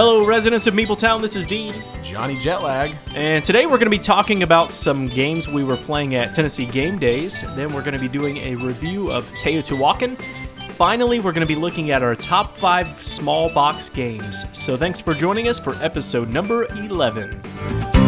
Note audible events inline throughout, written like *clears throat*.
Hello, residents of Meepletown. This is Dean, Johnny Jetlag. and today we're going to be talking about some games we were playing at Tennessee Game Days. Then we're going to be doing a review of Teotihuacan. Finally, we're going to be looking at our top five small box games. So thanks for joining us for episode number 11.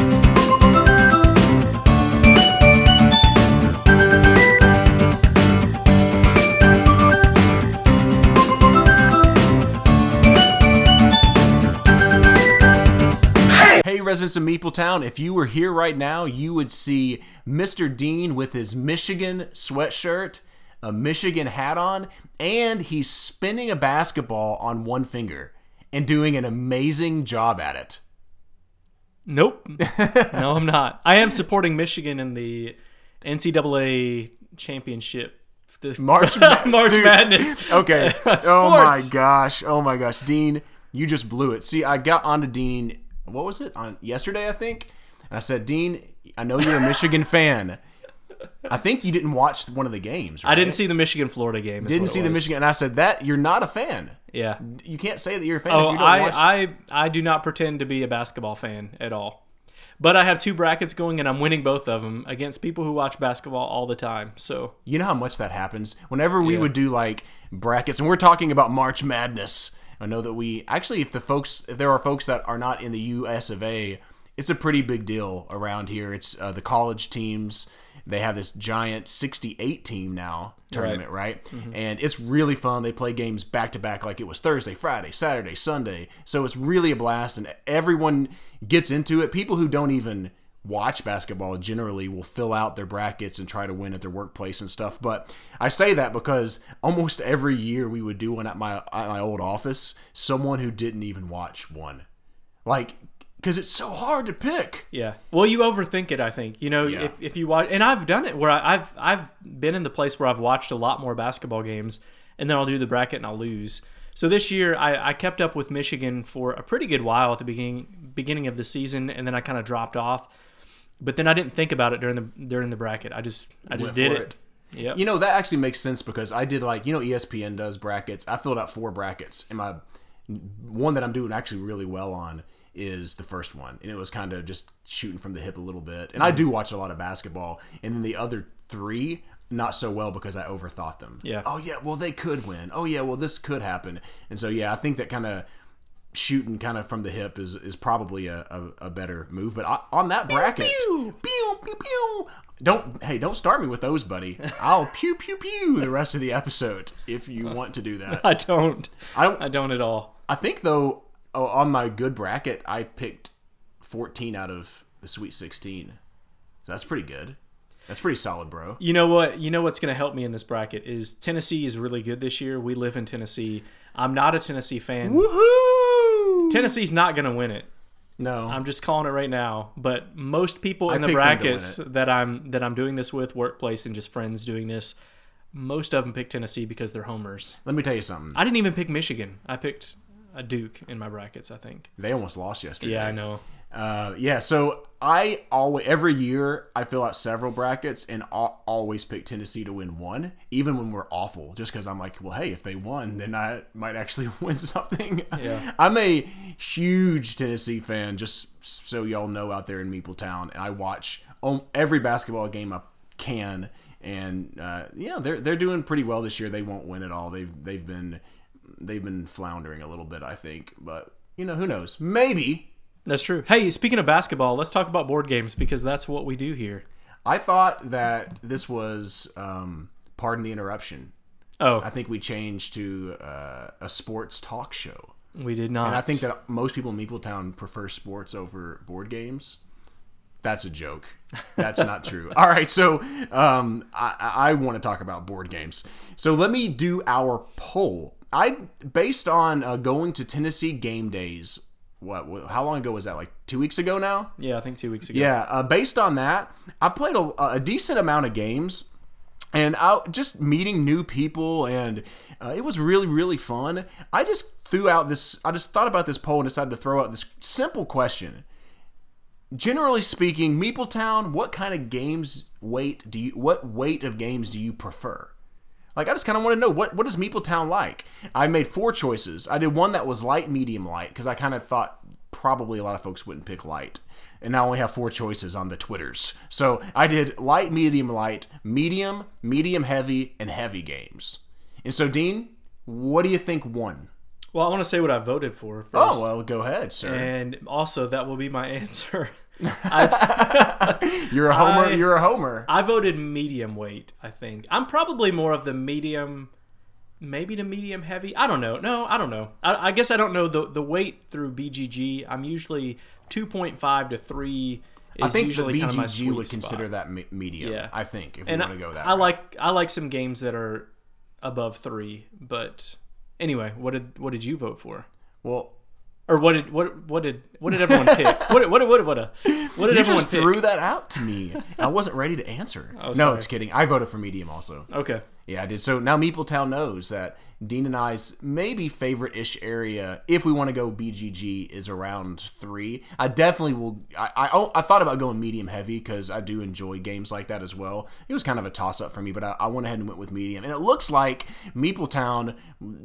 Residents of Meepletown, if you were here right now, you would see Mr. Dean with his Michigan sweatshirt, a Michigan hat on, and he's spinning a basketball on one finger and doing an amazing job at it. Nope. *laughs* no, I'm not. I am supporting Michigan in the NCAA championship. The March *laughs* Ma- March dude. Madness. *laughs* Okay. oh my gosh. Oh my gosh. Dean, you just blew it. See, I got onto Dean, what was it? On yesterday, I think. And I said, Dean, I know you're a Michigan fan. I think you didn't watch one of the games. Right? I didn't see the Michigan Florida game. Didn't see the. Michigan, and I said that you're not a fan. Yeah. You can't say that you're a fan if Oh, you don't I, watch. I I do not pretend to be a basketball fan at all. But I have two brackets going, and I'm winning both of them against people who watch basketball all the time. So you know how much that happens. Whenever we Yeah. would do like brackets, and we're talking about March Madness. I know that we actually, if the folks, if there are folks that are not in the U.S. of A. It's a pretty big deal around here. It's uh, the college teams. They have this giant 68 team now tournament, right? Mm-hmm. And it's really fun. They play games back to back like it was Thursday, Friday, Saturday, Sunday. So it's really a blast, and everyone gets into it. People who don't even watch basketball generally will fill out their brackets and try to win at their workplace and stuff. But I say that because almost every year we would do one at my at my old office. Someone who didn't even watch one, like because it's so hard to pick. yeah. Well, you overthink it. I think you know Yeah. if, if you watch, and I've done it where I, I've I've been in the place where I've watched a lot more basketball games, and then I'll do the bracket and I'll lose. So this year I, I kept up with Michigan for a pretty good while at the beginning beginning of the season, and then I kind of dropped off. But then I didn't think about it during the during the bracket. I just I just did for it. Yeah. You know that actually makes sense because I did like you know ESPN does brackets. I filled out four brackets, and my one that I'm doing actually really well on is the first one, and it was kind of just shooting from the hip a little bit. And I do mm-hmm. watch a lot of basketball, and then the other three not so well because I overthought them. Yeah. Oh yeah, well they could win. Oh yeah, well this could happen. And so yeah, I think that kind of shooting kind of from the hip is is probably a, a, a better move. But I, on that bracket, pew. pew pew pew. Don't hey, don't start me with those, buddy. I'll pew pew pew the rest of the episode if you want to do that. *laughs* I don't. I don't. I don't at all. I think though, oh, on my good bracket, I picked 14 out of the Sweet 16. So that's pretty good. That's pretty solid, bro. You know what? You know what's going to help me in this bracket is Tennessee is really good this year. We live in Tennessee. I'm not a Tennessee fan. Woohoo! Tennessee's not going to win it. No, I'm just calling it right now. But most people in the to win brackets that I'm that I'm doing this with, workplace and just friends doing this, most of them pick Tennessee because they're homers. let me tell you something. I didn't even pick Michigan. I picked a Duke in my brackets. I think. They almost lost yesterday. Yeah, I know. Uh, yeah, so I always every year I fill out several brackets and al- always pick Tennessee to win one, even when we're awful. Just because I'm like, well, hey, if they won, then I might actually *laughs* win something. Yeah. I'm a huge Tennessee fan, just so y'all know out there in Meepletown, and I watch every basketball game I can. And uh, yeah, they're they're doing pretty well this year. They won't win at all. They've they've been they've been floundering a little bit, I think. But you know, who knows? Maybe That's true. Hey, speaking of basketball, let's talk about board games because that's what we do here. I thought that this was, um, pardon the interruption. Oh, I think we changed to uh, a sports talk show. we did not. And I think that most people in Meepletown prefer sports over board games. That's a joke. That's not true. *laughs* All right, so um, I, I want to talk about board games. So let me do our poll. I based on uh, going to Tennessee game days. What? How long ago was that? Like two weeks ago now. Yeah, I think two weeks ago. Yeah, uh, based on that, I played a, a decent amount of games, and I just meeting new people, and uh, it was really really fun. I just threw out this. I just thought about this poll and decided to throw out this simple question. Generally speaking, Meepletown, what kind of games weight do you? What weight of games do you prefer? Like I just kind of want to know what what is Meepletown like. I made four choices. I did one that was light, medium, light because I kind of thought probably a lot of folks wouldn't pick light. And now I only have four choices on the Twitters. So I did light, medium, light, medium, medium, heavy, and heavy games. And so Dean, what do you think won? Well, I want to say what I voted for oh, first. Oh well, go ahead, sir. And also, that will be my *laughs* answer. *laughs* you're a homer. I- you're a homer. I voted medium weight, I think. I'm probably more of the medium, maybe the medium heavy. I don't know. No, I don't know. I, I guess I don't know the, the weight through BGG. I'm usually 2.5 to 3 is I think the usually kind of BGG would spot. consider that me- medium. Yeah. I think if and we want to go that. I like I like some games that are above 3, but anyway, what did what did you vote for? Well, Or what did what what did what did everyone pick? *laughs* What what what what what, what did you everyone just pick? threw that out to me. I wasn't ready to answer. *laughs* Oh, no, Oh, sorry. it's kidding. I voted for medium also. Okay. Yeah, I did. So now Meepletown knows that Dean and I's maybe favorite ish area, if we want to go BGG, is around three. I definitely will. I I, oh, I thought about going medium heavy because I do enjoy games like that as well. It was kind of a toss up for me, but I, I went ahead and went with medium, and it looks like Meepletown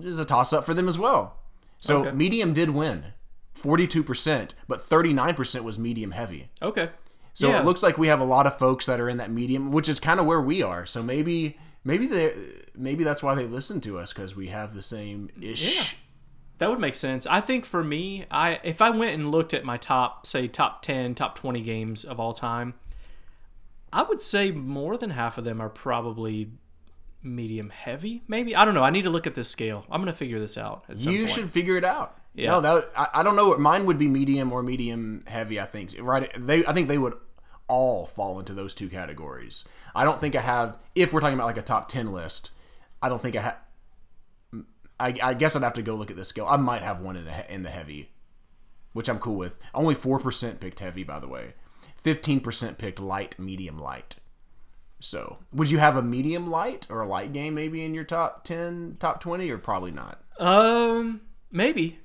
is a toss up for them as well. So Okay. medium did win, forty two percent, but thirty nine percent was medium heavy. Okay. So Yeah. it looks like we have a lot of folks that are in that medium, which is kind of where we are. So maybe maybe they maybe that's why they listen to us because we have the same ish. Yeah. That would make sense. I think for me, I if I went and looked at my top, say top 10, top 20 games of all time, I would say more than half of them are probably medium heavy. Maybe. I don't know. I need to look at this scale. I'm going to figure this out at some You point. should figure it out. Yeah. No, that I, I don't know. what Mine would be medium or medium heavy. I think right. They I think they would all fall into those two categories. I don't think I have. If we're talking about like a top ten list, I don't think I have. I, I guess I'd have to go look at the scale. I might have one in the in the heavy, which I'm cool with. Only four percent picked heavy, by the way. Fifteen percent picked light, medium, light. So, would you have a medium light or a light game maybe in your top ten, top twenty, or probably not? Um, maybe.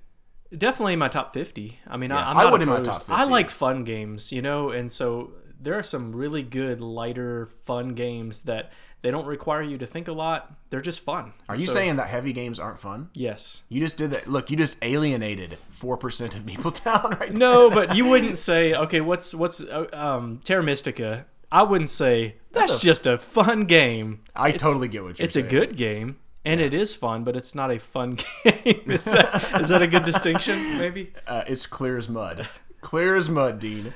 Definitely in my top 50. I mean, I, I'm I not would in my top I like fun games, you know, and so there are some really good, lighter, fun games that they don't require you to think a lot. They're just fun. Are you So, saying that heavy games aren't fun? Yes. You just did that. Look, you just alienated four percent of *laughs* Meepletown right No, but you wouldn't say, okay, what's what's uh, um Terra Mystica? I wouldn't say that's, That's a- just a fun game. I It's- totally get what you're It's saying. It's a good game, and it is fun, but it's not a fun *laughs* game. is that is that a good distinction? Maybe. *laughs* Uh, it's clear as mud. Clear as mud, Dean.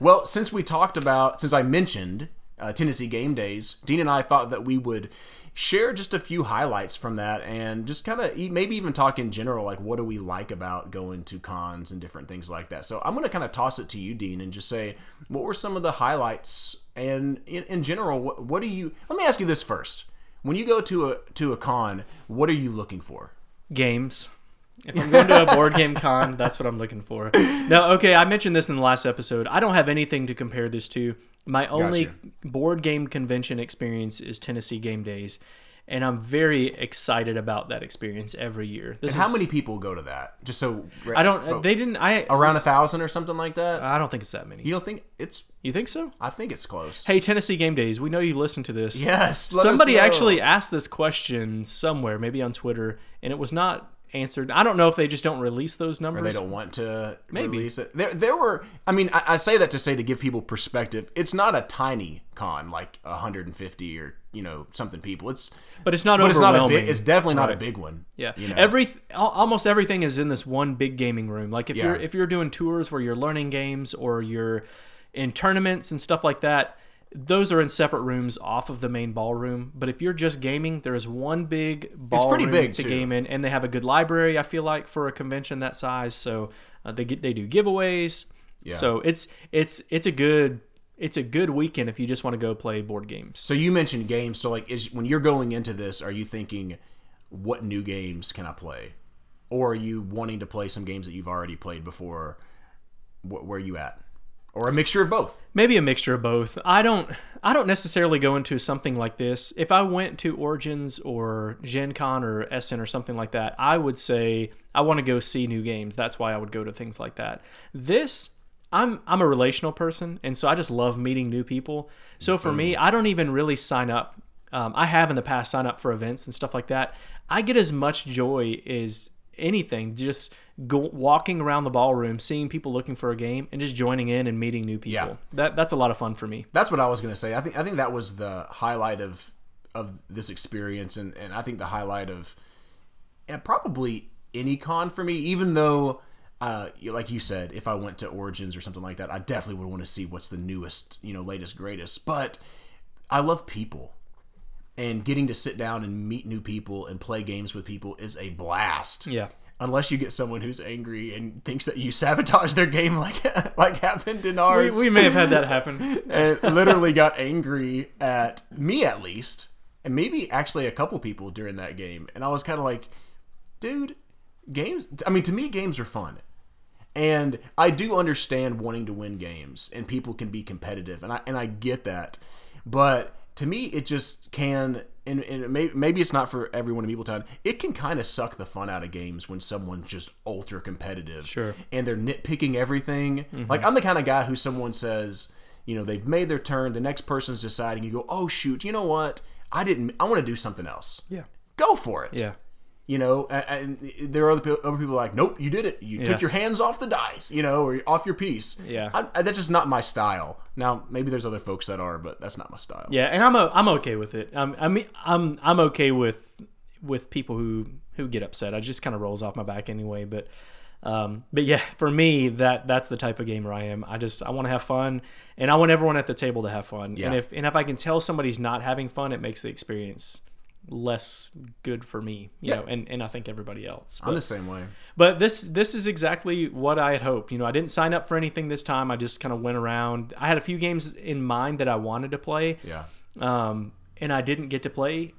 Well, since we talked about, since I mentioned uh, Tennessee Game Days, Dean and I thought that we would share just a few highlights from that and just kind of maybe even talk in general like what do we like about going to cons and different things like that so i'm going to kind of toss it to you dean and just say what were some of the highlights and in, in general what, what do you let me ask you this first when you go to a to a con what are you looking for games. If I'm going to a board game con, *laughs* that's what I'm looking for. Now, okay, I mentioned this in the last episode. I don't have anything to compare this to. My only Gotcha. board game convention experience is Tennessee Game Days, and I'm very excited about that experience every year. This and how is- many people go to that just so I don't. They didn't. I around a thousand or something like that I don't think it's that many. you don't think it's You think so? i think it's close Hey, Tennessee Game Days. We know you listen to this. yes Somebody actually asked this question somewhere, maybe on Twitter, and it was not answered. I don't know if they just don't release those or numbers. they don't want to Maybe. release it. There, there were. I mean, I, I say that to say to give people perspective. It's not a tiny con like 150 or you know something people. It's But it's not but it's not a big. It's definitely not a big one. Yeah, you know. every almost everything is in this one big gaming room. Like if you're if you're doing tours where you're learning games or you're in tournaments and stuff like that, those are in separate rooms off of the main ballroom. But if you're just gaming, there is one big ballroom pretty big, to too. game in, and they have a good library. I feel like for a convention that size, so uh, they get they do giveaways. Yeah. So it's it's it's a good it's a good weekend if you just want to go play board games. So you mentioned games. So like, is when you're going into this, are you thinking, what new games can I play, or are you wanting to play some games that you've already played before? Wh- where are you at, or a mixture of both? maybe a mixture of both. I don't i don't necessarily go into something like this. If i went to origins or gen con or essen or something like that i would say i want to go see new games. That's why i would go to things like that. This i'm i'm a relational person and so i just love meeting new people. So for me i don't even really sign up. Um, I have in the past signed up for events and stuff like that. I get as much joy as anything. Just go, walking around the ballroom, seeing people looking for a game, and just joining in and meeting new people. Yeah. That that's a lot of fun for me. That's what I was going to say. I think I think that was the highlight of of this experience, and and I think the highlight of and probably any con for me. Even though, uh, like you said, if I went to Origins or something like that, I definitely would want to see what's the newest, you know, latest, greatest. But I love people. And getting to sit down and meet new people and play games with people is a blast Yeah. Unless you get someone who's angry and thinks that you sabotage their game *laughs* like like happened in We, ours. we may have had that happen. *laughs* and literally got angry at me at least and maybe actually a couple people during that game. And i was kind of like dude games i mean to me games are fun. And i do understand wanting to win games and people can be competitive and i and i get that. But to me it just can and, and may, maybe it's not for everyone in Meepletown. It can kind of suck the fun out of games when someone's just ultra competitive Sure. and they're nitpicking everything. Mm-hmm. Like I'm the kind of guy who someone says, you know, they've made their turn, the next person's deciding. You go, oh shoot, you know what? I didn't. I want to do something else. Yeah. Go for it. Yeah. You know, and, and there are other people, other people like, nope, you did it. You Yeah. took your hands off the dice, you know, or off your piece. Yeah. I, I, that's just not my style. Now, maybe there's other folks that are, but that's not my style. Yeah, and I'm o- I'm okay with it. Um, I mean, I'm I'm okay with with people who who get upset. I just kind of rolls off my back anyway. But um, but yeah, for me, that that's the type of gamer I am. I just I want to have fun, and I want everyone at the table to have fun. Yeah. And if and if I can tell somebody's not having fun, it makes the experience less good for me. You Yeah. know, and and I think everybody else. I'm the same way. but this this is exactly what I had hoped. You know, I didn't sign up for anything this time. I just kind of went around. I had a few games in mind that I wanted to play, Yeah. um, and I didn't get to play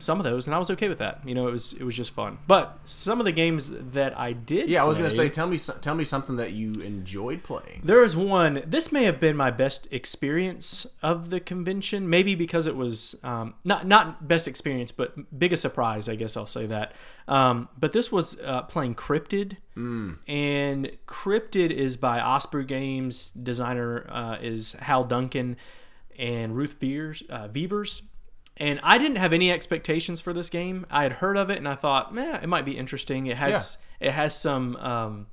some of those, and I was okay with that. You know, it was it was just fun. But some of the games that I did, Yeah, I was gonna say, tell me, tell me something that you enjoyed playing. there was one. This may have been my best experience of the convention. Maybe because it was um, not not best experience, but biggest surprise. I guess I'll say that. Um, but this was uh, playing Cryptid, and Cryptid is by Osprey Games. Designer uh, is Hal Duncan and Ruth Beers, uh, Veevers. And I didn't have any expectations for this game. I had heard of it, and I thought, man, it might be interesting. It has it has some. Um,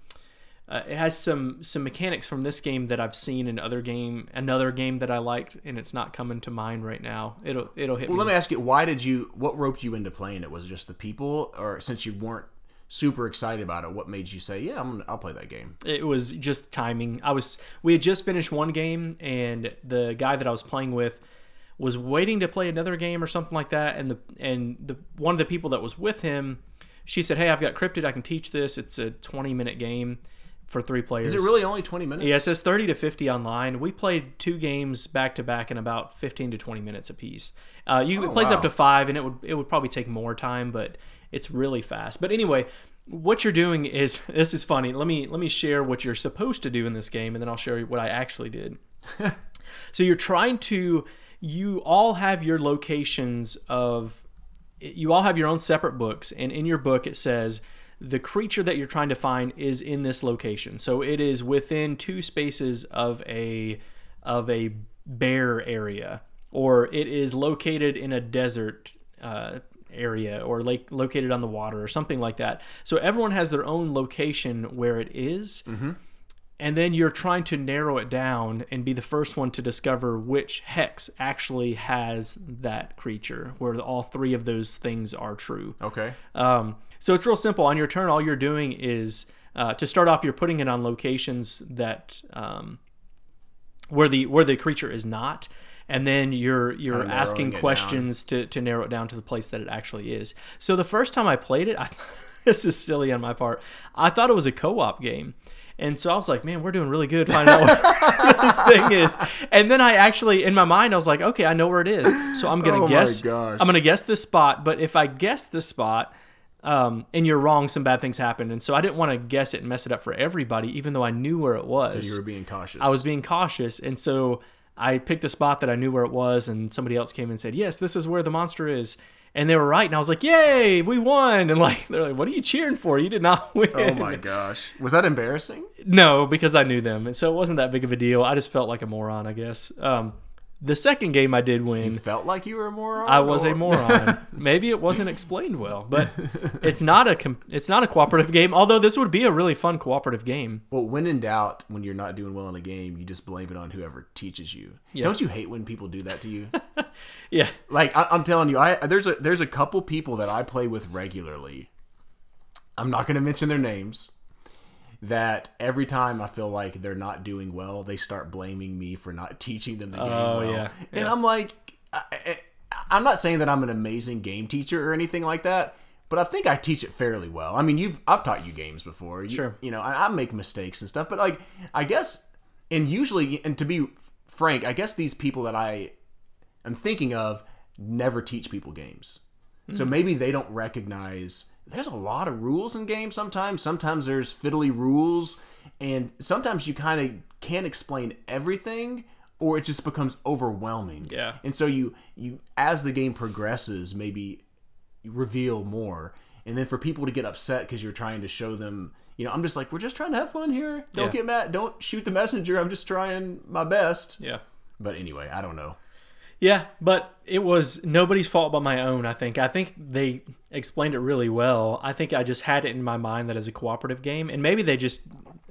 uh, it has some some mechanics from this game that I've seen in other game, another game that I liked, and it's not coming to mind right now. It'll it'll hit me. Well, me. let me ask you, why did you? What roped you into playing it? Was it just the people, or since you weren't super excited about it, what made you say, "Yeah, I'm, gonna, I'll play that game"? It was just timing. I was we had just finished one game, and the guy that I was playing with was waiting to play another game or something like that. And the and the one of the people that was with him, she said, "Hey, I've got Cryptid. I can teach this. It's a 20 minute game for three players." Is it really only 20 minutes? Yeah, it says 30 to 50 online. We played two games back to back in about 15 to 20 minutes apiece. Uh, you it plays wow. up to five, and it would it would probably take more time, but it's really fast. But anyway, what you're doing is *laughs* this is funny. Let me let me share what you're supposed to do in this game, and then I'll show you what I actually did. *laughs* so you're trying to you all have your locations of you all have your own separate books and in your book it says the creature that you're trying to find is in this location. So it is within two spaces of a of a bear area or it is located in a desert uh, area or like located on the water or something like that. So everyone has their own location where it is and then you're trying to narrow it down and be the first one to discover which hex actually has that creature where all three of those things are true. Okay. um, so it's real simple. On your turn all you're doing is uh, to start off you're putting it on locations that um, where the where the creature is not. And then you're you're asking questions to, to narrow it down to the place that it actually is. So the first time i played it i *laughs* this is silly on my part. I thought it was a co-op game and so I was like, man, we're doing really good finding out what *laughs* *laughs* this thing is. And then I actually, in my mind, I was like, okay, I know where it is. So I'm gonna Oh my guess. gosh. I'm gonna guess this spot. But if I guess this spot, um, and you're wrong, some bad things happen. And so I didn't want to guess it and mess it up for everybody, even though I knew where it was. So you were being cautious. I was being cautious, and so I picked a spot that I knew where it was, and somebody else came and said, "Yes, this is where the monster is." And they were right, and I was like, "Yay, we won!" And like, *laughs* they're like, "What are you cheering for? You did not *laughs* win." Oh my gosh. Was that embarrassing? No, because I knew them, and so it wasn't that big of a deal. I just felt like a moron, I guess. Um, The second game I did win. Felt like you were a moron. I was or- a moron. *laughs* Maybe it wasn't explained well, but *laughs* it's not a com- it's not a cooperative game. Although this would be a really fun cooperative game. Well, when in doubt, when you're not doing well in a game, you just blame it on whoever teaches you. Don't you hate when people do that to you? *laughs* Yeah, like I, I'm telling you, I there's a there's a couple people that I play with regularly. I'm not going to mention their names. That every time I feel like they're not doing well, they start blaming me for not *laughs* teaching them the game Oh, well. yeah, And. I'm like, I, I'm not saying that I'm an amazing game teacher or anything like that, but I think I teach it fairly well. I mean, you've I've taught you games before. You, Sure. You know, I, I make mistakes and stuff, but like I guess, and usually, and to be frank, I guess these people that I am thinking of never teach people games. So hmm. maybe they don't recognize there's a lot of rules in games sometimes. Sometimes there's fiddly rules and sometimes you kind of can't explain everything or it just becomes overwhelming. Yeah. And so you you as the game progresses maybe reveal more and then for people to get upset because you're trying to show them you know i'm just like we're just trying to have fun here don't Yeah. get mad don't shoot the messenger i'm just trying my best yeah. but anyway i don't know Yeah, but it was nobody's fault but my own, I think. I think they explained it really well. I think I just had it in my mind that as a cooperative game, and maybe they just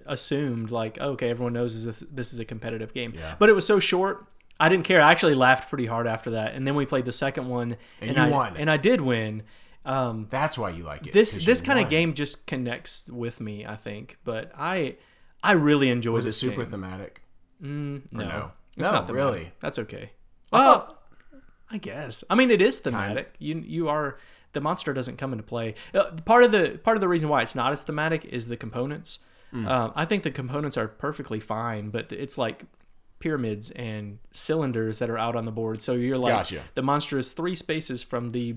assumed, like, okay, everyone knows this is- this is a competitive game. Yeah. But it was so short, I didn't care. I actually laughed pretty hard after that. And then we played the second one, and, you I, won. And I did win. Um, that's why you like it this this kind of game just connects with me, I think. But I I really enjoyed was it super game. thematic no, no? it's No, not thematic. really? That's okay. Well, I guess. I mean, it is thematic. You you are the monster doesn't come into play. Uh, part of the part of the reason why it's not as thematic is the components. Hmm. Um, I think the components are perfectly fine, but it's like pyramids and cylinders that are out on the board. So you're like Gotcha. the monster is three spaces from the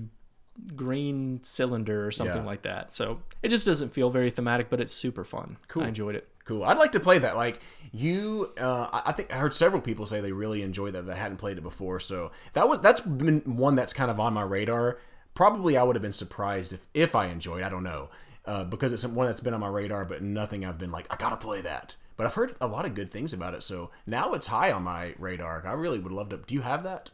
green cylinder or something Yeah. like that. So it just doesn't feel very thematic, but it's super fun. Cool. I enjoyed it. Cool. I'd like to play that. Like you, uh, I think I heard several people say they really enjoyed that. They hadn't played it before. So that was that's been one that's kind of on my radar. Probably I would have been surprised if if I enjoyed. I don't know uh, because it's one that's been on my radar, but nothing I've been like I gotta play that. But I've heard a lot of good things about it. So now it's high on my radar. I really would love to. Do you have that?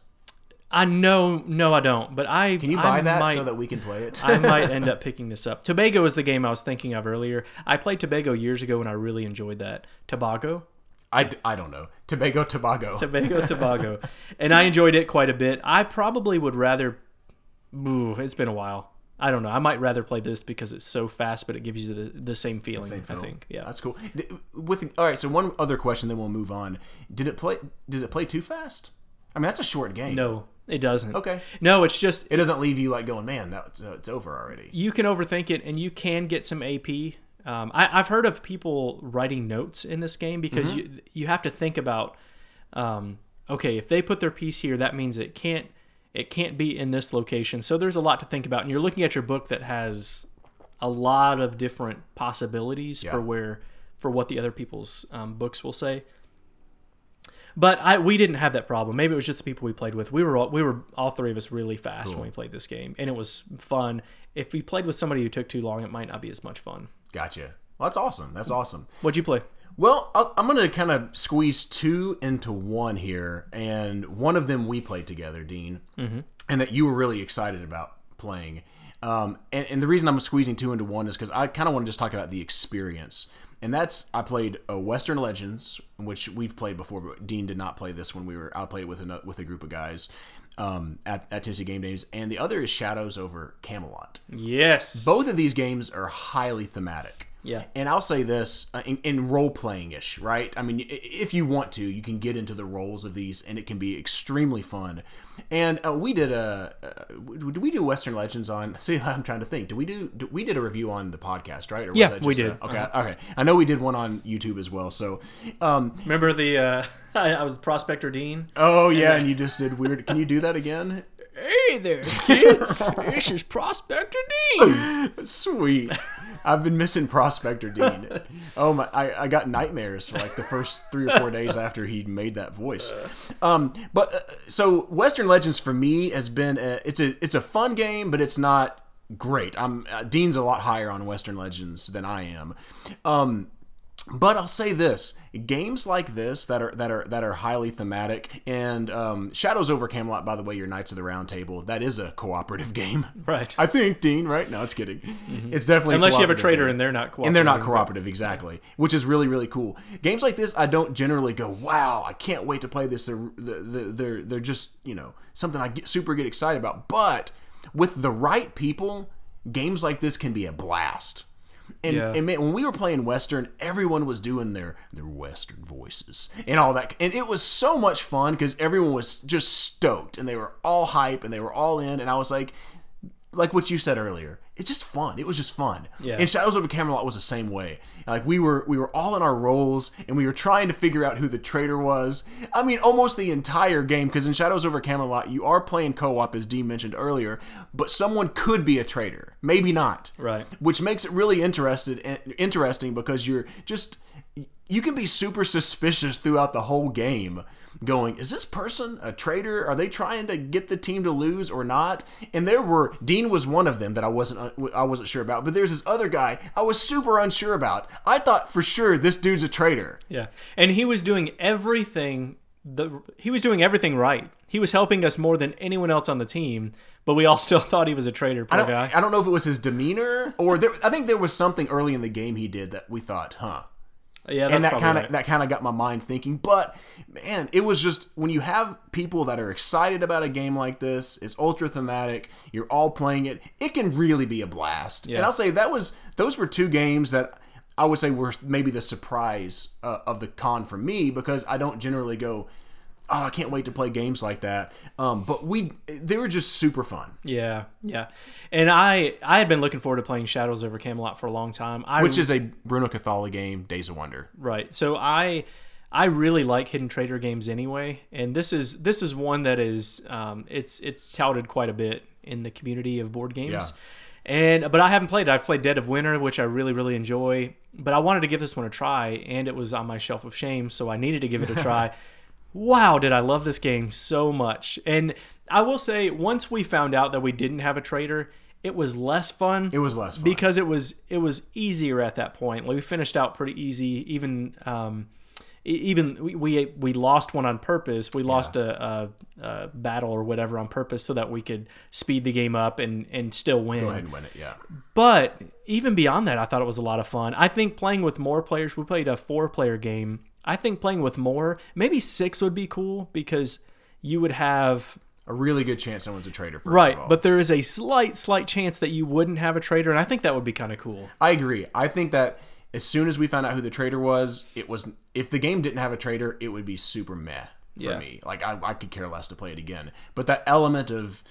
I know, no, I don't. But I Can you buy I that might, so that we can play it? *laughs* I might end up *laughs* picking this up. Tobago is the game I was thinking of earlier. I played Tobago years ago and I really enjoyed that. Tobago? I, I don't know. Tobago, Tobago. Tobago, *laughs* Tobago. and I enjoyed it quite a bit. I probably would rather. Ooh, it's been a while. I don't know. I might rather play this because it's so fast, but it gives you the, the same feeling, I think. Yeah. That's cool. With all right, so one other question, then we'll move on. Did it play? Does it play too fast? I mean, that's a short game. No, it doesn't. Okay. No, it's just It doesn't leave you like going, man, that's uh, it's over already. you can overthink it and you can get some AP. Um, I, I've heard of people writing notes in this game because Mm-hmm. you you have to think about, um, okay, if they put their piece here, that means it can't it can't be in this location. So there's a lot to think about, and you're looking at your book that has a lot of different possibilities Yeah. for where for what the other people's um, books will say. But I we didn't have that problem. Maybe it was just the people we played with. We were all, we were all three of us really fast when we played this game, and it was fun. If we played with somebody who took too long, it might not be as much fun. Gotcha. Well, that's awesome. That's awesome. What'd you play? Well, I'll, I'm going to kind of squeeze two into one here, and one of them we played together, Dean, mm-hmm. and that you were really excited about playing. Um, and, and the reason I'm squeezing two into one is because I kind of want to just talk about the experience. And that's I played uh, Western Legends, which we've played before, but Dean did not play this when we were. I played with a with a group of guys um, at, at Tennessee Game Days, and the other is Shadows over Camelot. Yes. Both of these games are highly thematic. Yeah. And I'll say this uh, in, in role playing ish, right? I mean, if you want to, you can get into the roles of these, and it can be extremely fun. And uh, we did a, uh, did we do Western Legends on? *laughs* See, I'm trying to think. Do we do? do we did a review on the podcast, right? Or was Yeah, that we just a- did. okay, okay. I know we did one on YouTube as well. So, um, Remember the uh, *laughs* I, I was Prospector Dean. oh yeah, and you just did weird. Can you do that again? Hey there, *laughs* kids! this is Prospector Dean. Sweet. I've been missing Prospector Dean. Oh my! I, I got nightmares for like the first three or four days after he made that voice. Um, but uh, so Western Legends for me has been a, it's a it's a fun game, but it's not great. I'm uh, Dean's a lot higher on Western Legends than I am. Um, But I'll say this: games like this that are that are that are highly thematic, and um, Shadows over Camelot. By the way, your Knights of the Round Table that is a cooperative *laughs* game, Right. I think, Dean. Right? No, it's kidding. It's definitely Unless you have a cooperative traitor game and they're not cooperating. and they're not cooperative exactly which is really really cool games like this i don't generally go wow i can't wait to play this they're they're they're, they're just you know something i get super get excited about but with the right people games like this can be a blast and, Yeah. and man, when we were playing Western, everyone was doing their their Western voices and all that, and it was so much fun because everyone was just stoked and they were all hype and they were all in, and I was like, like what you said earlier, it's just fun. It was just fun. Yeah. And Shadows over Camelot was the same way. Like we were we were all in our roles and we were trying to figure out who the traitor was. I mean, almost the entire game because in Shadows over Camelot you are playing co-op as Dean mentioned earlier, but someone could be a traitor, maybe not. Right. Which makes it really interested interesting because you're just you can be super suspicious throughout the whole game going is this person a traitor are they trying to get the team to lose or not and there were dean was one of them that i wasn't i wasn't sure about but there's this other guy i was super unsure about i thought for sure this dude's a traitor Yeah, and he was doing everything. The he was doing everything right. He was helping us more than anyone else on the team, but we all *laughs* still thought he was a traitor. I Poor don't, guy. I don't know if it was his demeanor or there, I think there was something early in the game he did that we thought, huh, yeah, that's and that kind of right. that kind of got my mind thinking. But man, it was just when you have people that are excited about a game like this, it's ultra thematic. You're all playing it. It can really be a blast. Yeah. And I'll say that was those were two games that I would say were maybe the surprise uh, of the con for me because I don't generally go. Oh, I can't wait to play games like that. Um, but we, they were just super fun. Yeah, yeah. And I I had been looking forward to playing Shadows over Camelot for a long time. I Which is a Bruno Cathala game, Days of Wonder. Right. So I I really like hidden traitor games anyway, and this is this is one that is um, it's it's touted quite a bit in the community of board games. Yeah. And but I haven't played. it. I've played Dead of Winter, which I really really enjoy. But I wanted to give this one a try, and it was on my shelf of shame, so I needed to give it a try. *laughs* wow, did I love this game so much! And I will say, once we found out that we didn't have a traitor, it was less fun It was less fun. because it was it was easier at that point. Like we finished out pretty easy. Even um, even we, we we lost one on purpose. We lost a, a, a battle or whatever on purpose so that we could speed the game up and and still win. Go ahead and win it, yeah. But even beyond that, I thought it was a lot of fun. I think playing with more players. We played a four player game. I think playing with more, maybe six would be cool because you would have A really good chance someone's a first right, of all. but there is a slight slight chance that you wouldn't have a traitor, and I think that would be kind of cool. I agree. I think that as soon as we found out who the traitor was, it was if the game didn't have a traitor, it would be super meh for Yeah. me. Like I, I could care less to play it again. But that element of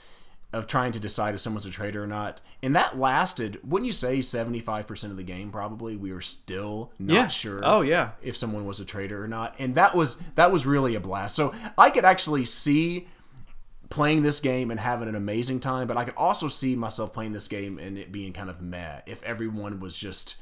of trying to decide if someone's a traitor or not, and that lasted. Wouldn't you say seventy five percent of the game? Probably we were still not Yeah. sure. Oh yeah. if someone was a traitor or not and that was that was really a blast so i could actually see playing this game and having an amazing time but i could also see myself playing this game and it being kind of meh if everyone was just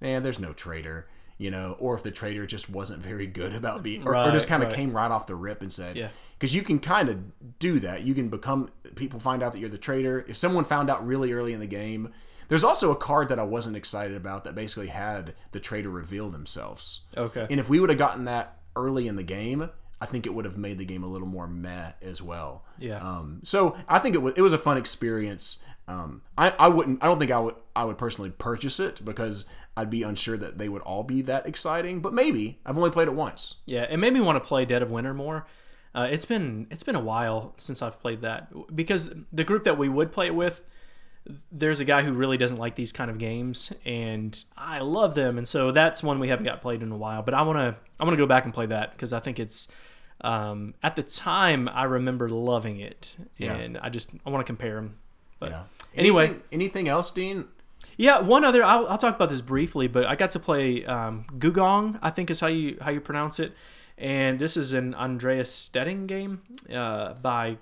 man there's no traitor you know or if the traitor just wasn't very good about being or, or just kind of right. came right off the rip and said Yeah. because you can kind of do that you can become people find out that you're the traitor if someone found out really early in the game there's also a card that i wasn't excited about that basically had the traitor reveal themselves Okay. and if we would have gotten that early in the game, I think it would have made the game a little more meh as well. Yeah. Um, so I think it was it was a fun experience. Um, I, I wouldn't I don't think I would I would personally purchase it because I'd be unsure that they would all be that exciting. But maybe I've only played it once. Yeah, it made me want to play Dead of Winter more. Uh, it's been it's been a while since I've played that because the group that we would play it with, there's a guy who really doesn't like these kind of games, and I love them, and so that's one we haven't got played in a while. But I wanna I wanna go back and play that because I think it's um, at the time I remember loving it, Yeah. and I just I want to compare them. But Yeah. Anyway. anything, anything else, Dean? Yeah, one other. I'll, I'll talk about this briefly, but I got to play um, Gugong. I think is how you how you pronounce it, and this is an Andreas Steding game uh, by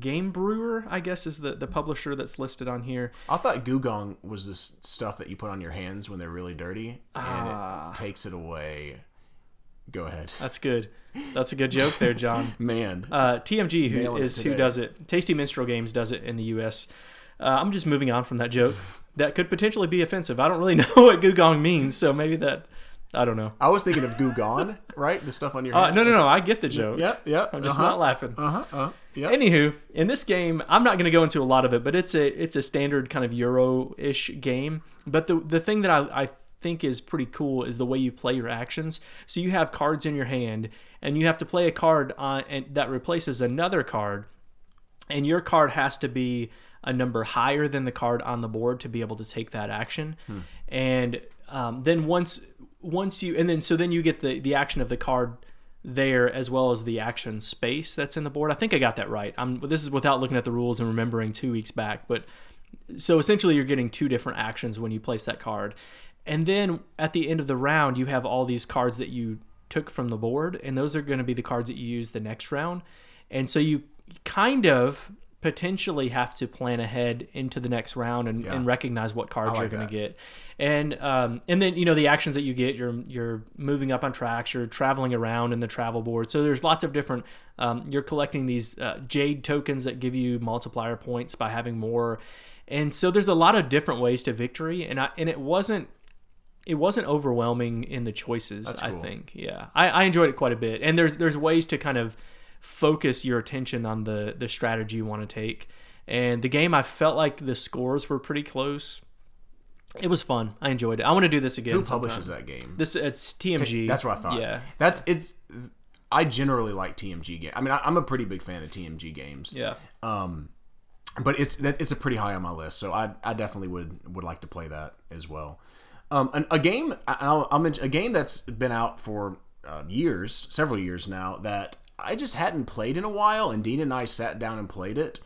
Game Brewer. I guess is the the publisher that's listed on here. I thought Gugong was this stuff that you put on your hands when they're really dirty, and Ah. it takes it away. Go ahead, *laughs* That's good. That's a good joke there, John. *laughs* man. Uh, TMG who Nailing it is who does it. Tasty Minstrel Games does it in the U.S. Uh, I'm just moving on from that joke. That could potentially be offensive. I don't really *laughs* know what Gugong means, so maybe that I don't know. I was thinking of Goo Gone, right? The stuff on your Uh, hand. no, no, no. I get the joke. Yep, yep. I'm just uh-huh. not laughing. Uh-huh, Uh-huh. yep. Anywho, in this game, I'm not going to go into a lot of it, but it's a it's a standard kind of Euro-ish game. But the the thing that I, I think is pretty cool is the way you play your actions. So you have cards in your hand, and you have to play a card on and that replaces another card, and your card has to be a number higher than the card on the board to be able to take that action. And um, then once once you and then so then you get the the action of the card there as well as the action space that's in the board. I think I got that right. I'm this is without looking at the rules and remembering 2 weeks back, but so essentially you're getting two different actions when you place that card. And then at the end of the round you have all these cards that you took from the board and those are going to be the cards that you use the next round. And so you kind of potentially have to plan ahead into the next round and, and recognize what cards like you're going to get. And um, and then you know the actions that you get, you're you're moving up on tracks, you're traveling around in the travel board. So there's lots of different. Um, you're collecting these uh, jade tokens that give you multiplier points by having more, and so there's a lot of different ways to victory. And I and it wasn't it wasn't overwhelming in the choices. I think, yeah, I, I enjoyed it quite a bit. And there's there's ways to kind of focus your attention on the the strategy you want to take. And the game, I felt like the scores were pretty close. It was fun. I enjoyed it. I want to do this again. Who sometime. publishes that game? This it's TMG. That's what I thought. Yeah, That's it's. I generally like TMG games. I mean, I, I'm a pretty big fan of TMG games. yeah. Um, but it's that it's a pretty high on my list, so I I definitely would would like to play that as well. Um, an, a game I'll, I'll mention a game that's been out for uh, years, several years now that I just hadn't played in a while, and Dean and I sat down and played it.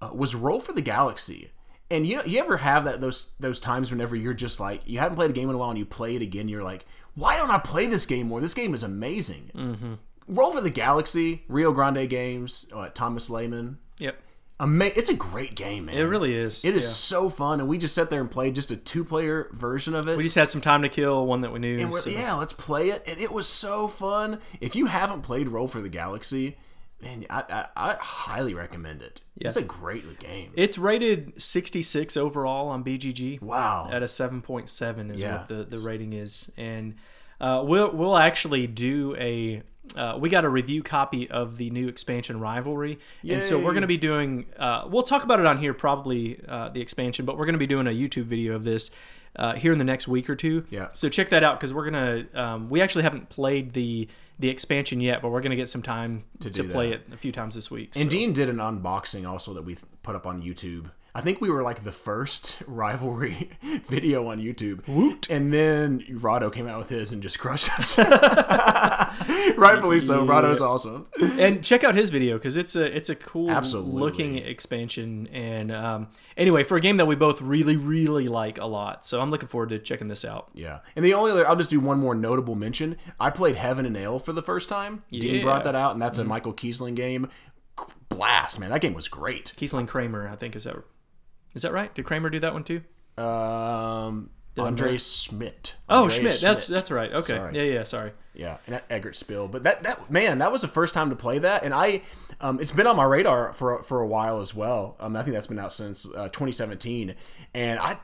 Uh, was Roll for the Galaxy. And you know, you ever have that those those times whenever you're just like you haven't played a game in a while and you play it again, you're like, why don't I play this game more? This game is amazing. Mm-hmm. Roll for the Galaxy, Rio Grande Games, uh, Thomas Lehmann. Yep. Ama- it's a great game, man. It really is. It is yeah. so fun, and we just sat there and played just a two-player version of it. We just had some time to kill. One that we knew. and so- yeah, let's play it, and it was so fun. If you haven't played Roll for the Galaxy, man, I, I, I highly recommend it. It's a great game. It's rated 66 overall on BGG. wow. at a 7.7 is Yeah. what the, the rating is and uh, we'll we'll actually do a uh, we got a review copy of the new expansion rivalry and so we're going to be doing uh, we'll talk about it on here probably uh, the expansion but we're going to be doing a youtube video of this uh, here in the next week or two Yeah. so check that out because we're going to um, we actually haven't played the the expansion yet but we're going to get some time to, do play that. it a few times this week And Dean did an unboxing also that we put up on YouTube. I think we were like the first *laughs* rivalry *laughs* video on YouTube. Woot. And then Rahdo came out with his and just crushed us. *laughs* Rightfully so. Rahdo's awesome. and check out his video because it's a it's a cool Absolutely. looking expansion and um, anyway for a game that we both really really like a lot so i'm looking forward to checking this out Yeah. And the only other, I'll just do one more notable mention. I played Heaven and Ale for the first time. Dean Yeah. Mm-hmm. brought that out, and that's a Michael Kiesling game. Blast, man. That game was great. Kiesling Kramer i think is that is that right did Kramer do that one too Um, Andre? Schmidt. oh Andreas schmidt that's that's right okay Sorry. yeah yeah sorry Yeah, and that Eggertspiele. But that that man, that was the first time to play that, and I, um, it's been on my radar for for a while as well. Um, I think that's been out since uh, 2017, and I,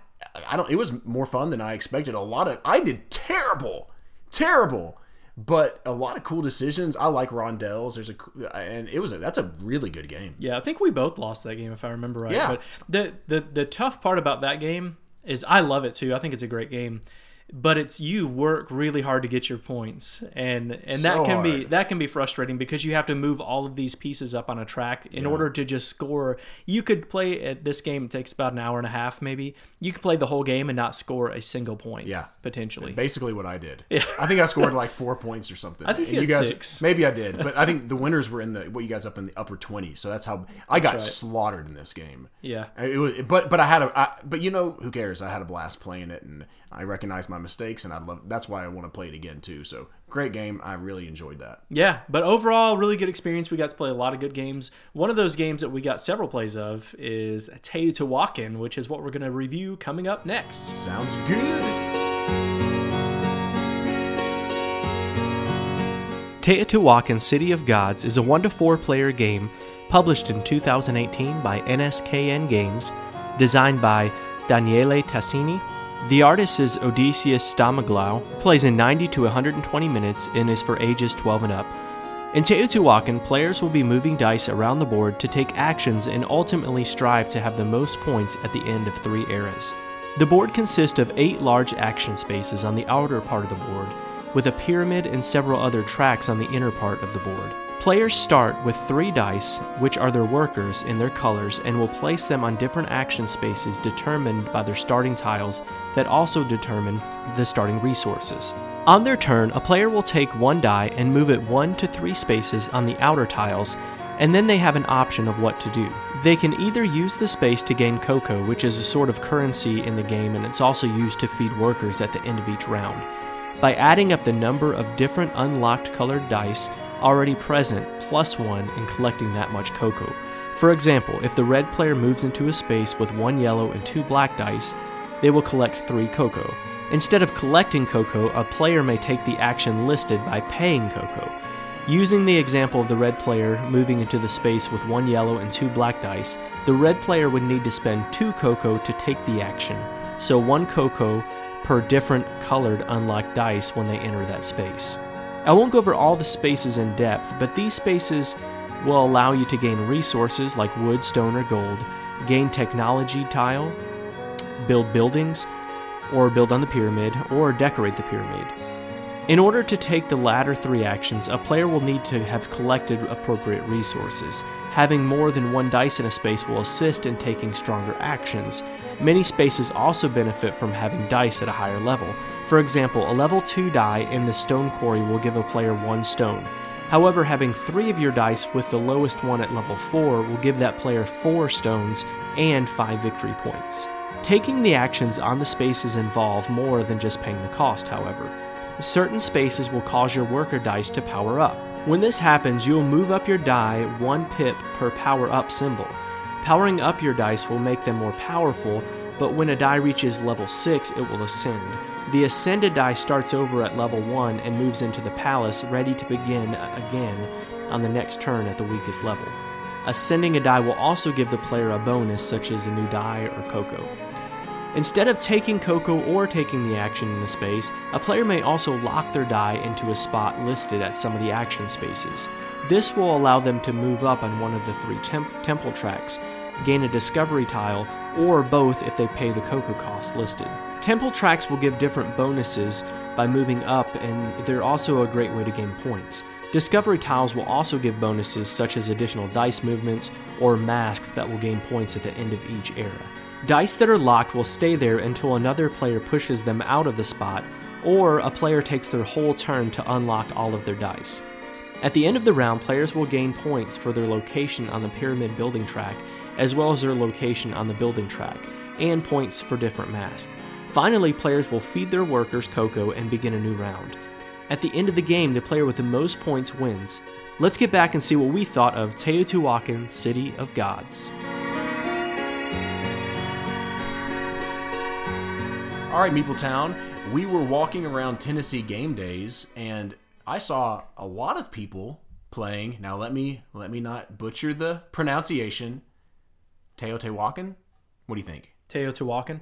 I don't. It was more fun than I expected. A lot of I did terrible, terrible, but a lot of cool decisions. I like rondels. There's a and it was a that's a really good game. yeah i think we both lost that game if i remember right Yeah. but the, the the tough part about that game is i love it too i think it's a great game but it's you work really hard to get your points and and that So can be that can be frustrating because you have to move all of these pieces up on a track in order to just score you could play at this game it takes about an hour and a half maybe you could play the whole game and not score a single point Yeah. potentially Basically, what I did. *laughs* yeah. I think I scored like four points or something. I think and you guys, six. Maybe I did, but I think the winners were in the what you guys up in the upper twenty. So that's how I got right. slaughtered in this game. yeah It was, but but I had a, I, but you know who cares? I had a blast playing it, and I recognized my mistakes, and I love. That's why I want to play it again too. So great game. I really enjoyed that. Yeah, but overall, really good experience. We got to play a lot of good games. One of those games that we got several plays of is Teotihuacan, which is what we're going to review coming up next. Sounds good. Teotihuacan City of Gods is a 1 to 4 player game published in 2018 by NSKN Games, designed by Daniele Tassini, The artist is Odysseas Stamoglou, plays in 90 to 120 minutes, and is for ages 12 and up. In Teotihuacan, players will be moving dice around the board to take actions and ultimately strive to have the most points at the end of three eras. The board consists of eight large action spaces on the outer part of the board, with a pyramid and several other tracks on the inner part of the board. Players start with three dice, which are their workers in their colors, and will place them on different action spaces determined by their starting tiles that also determine the starting resources. On their turn, a player will take one die and move it one to three spaces on the outer tiles, and then they have an option of what to do. They can either use the space to gain cocoa, which is a sort of currency in the game, and it's also used to feed workers at the end of each round. By adding up the number of different unlocked colored dice already present plus one and collecting that much cocoa. For example, if the red player moves into a space with one yellow and two black dice, they will collect three cocoa. Instead of collecting cocoa, a player may take the action listed by paying cocoa. Using the example of the red player moving into the space with one yellow and two black dice, the red player would need to spend two cocoa to take the action, so one cocoa per different colored unlocked dice when they enter that space. I won't go over all the spaces in depth, but these spaces will allow you to gain resources like wood, stone, or gold, gain technology tile, build buildings, or build on the pyramid, or decorate the pyramid. In order to take the latter three actions, a player will need to have collected appropriate resources. Having more than one dice in a space will assist in taking stronger actions. Many spaces also benefit from having dice at a higher level. For example, a level 2 die in the stone quarry will give a player one stone. However, having three of your dice with the lowest one at level 4 will give that player four stones and five victory points. Taking the actions on the spaces involve more than just paying the cost, however. Certain spaces will cause your worker dice to power up. When this happens, you will move up your die one pip per power up symbol. Powering up your dice will make them more powerful, but when a die reaches level 6, it will ascend. The ascended die starts over at level 1 and moves into the palace, ready to begin again on the next turn at the weakest level. Ascending a die will also give the player a bonus, such as a new die or cocoa. Instead of taking Cocoa or taking the action in a space, a player may also lock their die into a spot listed at some of the action spaces. This will allow them to move up on one of the three temp- temple tracks, gain a discovery tile, or both if they pay the Cocoa cost listed. Temple tracks will give different bonuses by moving up, and they're also a great way to gain points. Discovery tiles will also give bonuses such as additional dice movements or masks that will gain points at the end of each era. Dice that are locked will stay there until another player pushes them out of the spot, or a player takes their whole turn to unlock all of their dice. At the end of the round, players will gain points for their location on the pyramid building track, as well as their location on the building track, and points for different masks. Finally, players will feed their workers cocoa and begin a new round. At the end of the game, the player with the most points wins. Let's get back and see what we thought of Teotihuacan City of Gods. All right, Meeple Town. We were walking around Tennessee game days, and I saw a lot of people playing. Now let me let me not butcher the pronunciation. Teotihuacan. What do you think? Teotihuacan?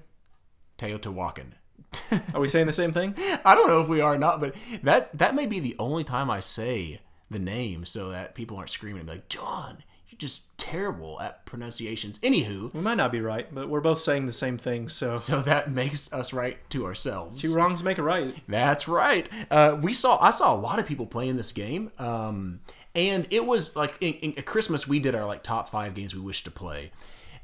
Teotihuacan. *laughs* Are we saying the same thing? I don't know if we are or not, but that that may be the only time I say the name so that people aren't screaming and be like, John, you're just terrible at pronunciations. Anywho, We might not be right, but we're both saying the same thing, so *laughs* so that makes us right to ourselves. two wrongs make a right. That's right. Uh, we saw I saw a lot of people playing this game, um, and it was like in, in, at Christmas we did our like top five games we wish to play,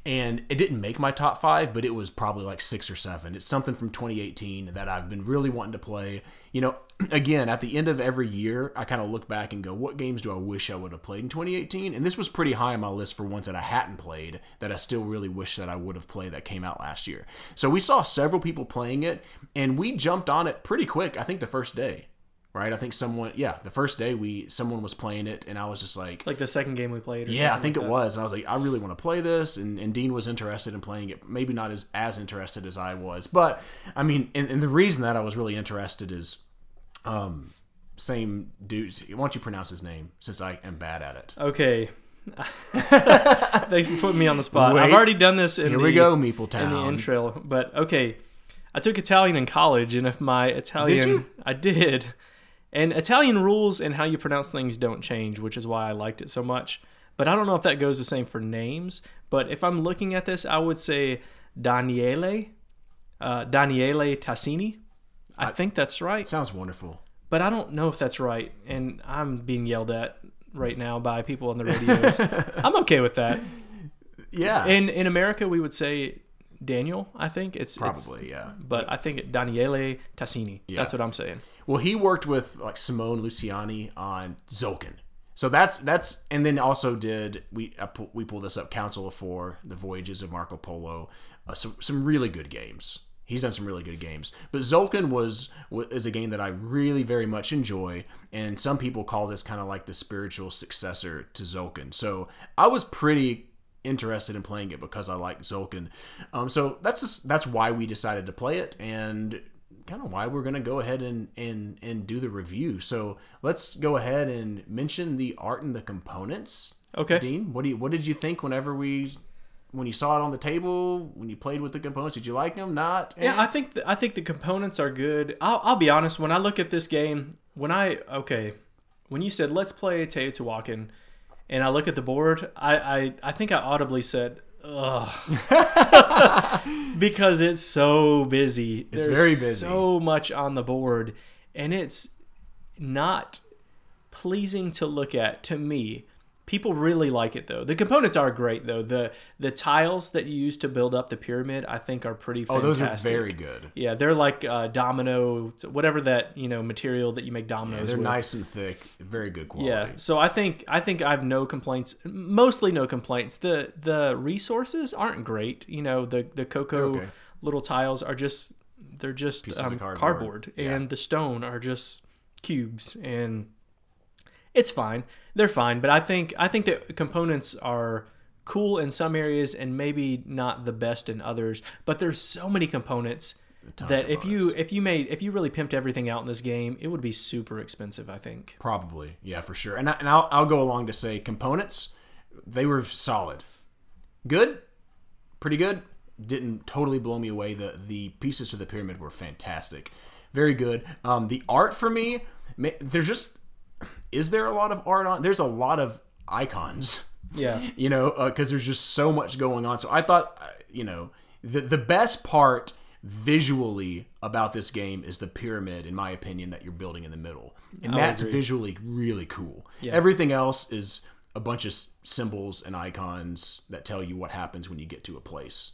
and it didn't make my top five, but it was probably like six or seven. It's something from 2018 that I've been really wanting to play. You know, *clears throat* again at the end of every year, I kind of look back and go, what games do I wish I would have played in 2018? And this was pretty high on my list for ones that I hadn't played that I still really wish that I would have played that came out last year. So we saw several people playing it, and we jumped on it pretty quick. I think the first day right? I think someone, yeah, the first day we someone was playing it, and I was just like, Like the second game we played. Or yeah, I think like it that. was, and I was like, I really want to play this, and, and Dean was interested in playing it, maybe not as as interested as I was, but I mean, and, and the reason that I was really interested is, um, same dude. Why don't you pronounce his name since I am bad at it? Okay. *laughs* Thanks for putting me on the spot. I've already done this in Here the, we go, Meeple in the intro, but okay. I took Italian in college, and if my Italian, you? I did, and Italian rules and how you pronounce things don't change, which is why I liked it so much. But I don't know if that goes the same for names. But if I'm looking at this, I would say Daniele, uh, Daniele Tassini. I, think that's right, Sounds wonderful. but I don't know if that's right, and I'm being yelled at right now by people on the radios. *laughs* I'm okay with that. Yeah, In in America, we would say Daniel. I think it's it's- probably. yeah. but I think Daniele Tassini. Yeah. That's what I'm saying. Well, he worked with like Simone Luciani on Tzolk'in. So that's that's and then also did we pull, we pulled this up Council of Four, The Voyages of Marco Polo, uh, some some really good games. He's done some really good games, but Tzolk'in was wa- is a game that I really very much enjoy, and some people call this kind of like the spiritual successor to Tzolk'in. So I was pretty interested in playing it because I like Tzolk'in. Um, so that's just, that's why we decided to play it, and kind of why we're going to go ahead and, and and do the review. So let's go ahead and mention the art and the components. Okay. Dean, what do you what did you think whenever we when you saw it on the table when you played with the components? Did you like them? Not? Yeah, I think the, I think the components are good. I'll, I'll be honest. When I look at this game, when I okay, when you said let's play Teotihuacan, and I look at the board, I I, I think I audibly said. Ugh. *laughs* because it's so busy. It's very busy. So much on the board, and it's not pleasing to look at to me. People really like it though. The components are great though. The the tiles that you use to build up the pyramid, I think, are pretty oh, fantastic. those are very good. Yeah, they're like uh, domino, whatever that you know material that you make dominoes They're with. nice and thick, very good quality. Yeah, so I think I think I have no complaints. Mostly no complaints. The the resources aren't great. You know, the the cocoa Okay. little tiles are just they're just um, cardboard. cardboard, Yeah. and the stone are just cubes, and it's fine. They're fine, but I think I think the components are cool in some areas and maybe not the best in others. But there's so many components that if you if you made if you really pimped everything out in this game, it would be super expensive. I think. Probably, yeah, for sure. And, I, and I'll, I'll go along to say components, they were solid, good, pretty good. Didn't totally blow me away. The the pieces to the pyramid were fantastic, very good. Um, the art for me, there's just is there a lot of art on? There's a lot of icons. Yeah. *laughs* you know, because there's just so much going on. So I thought, uh, you know, the the best part visually about this game is the pyramid, in my opinion, that you're building in the middle, and would that's agree. visually really cool. Yeah. Everything else is a bunch of symbols and icons that tell you what happens when you get to a place,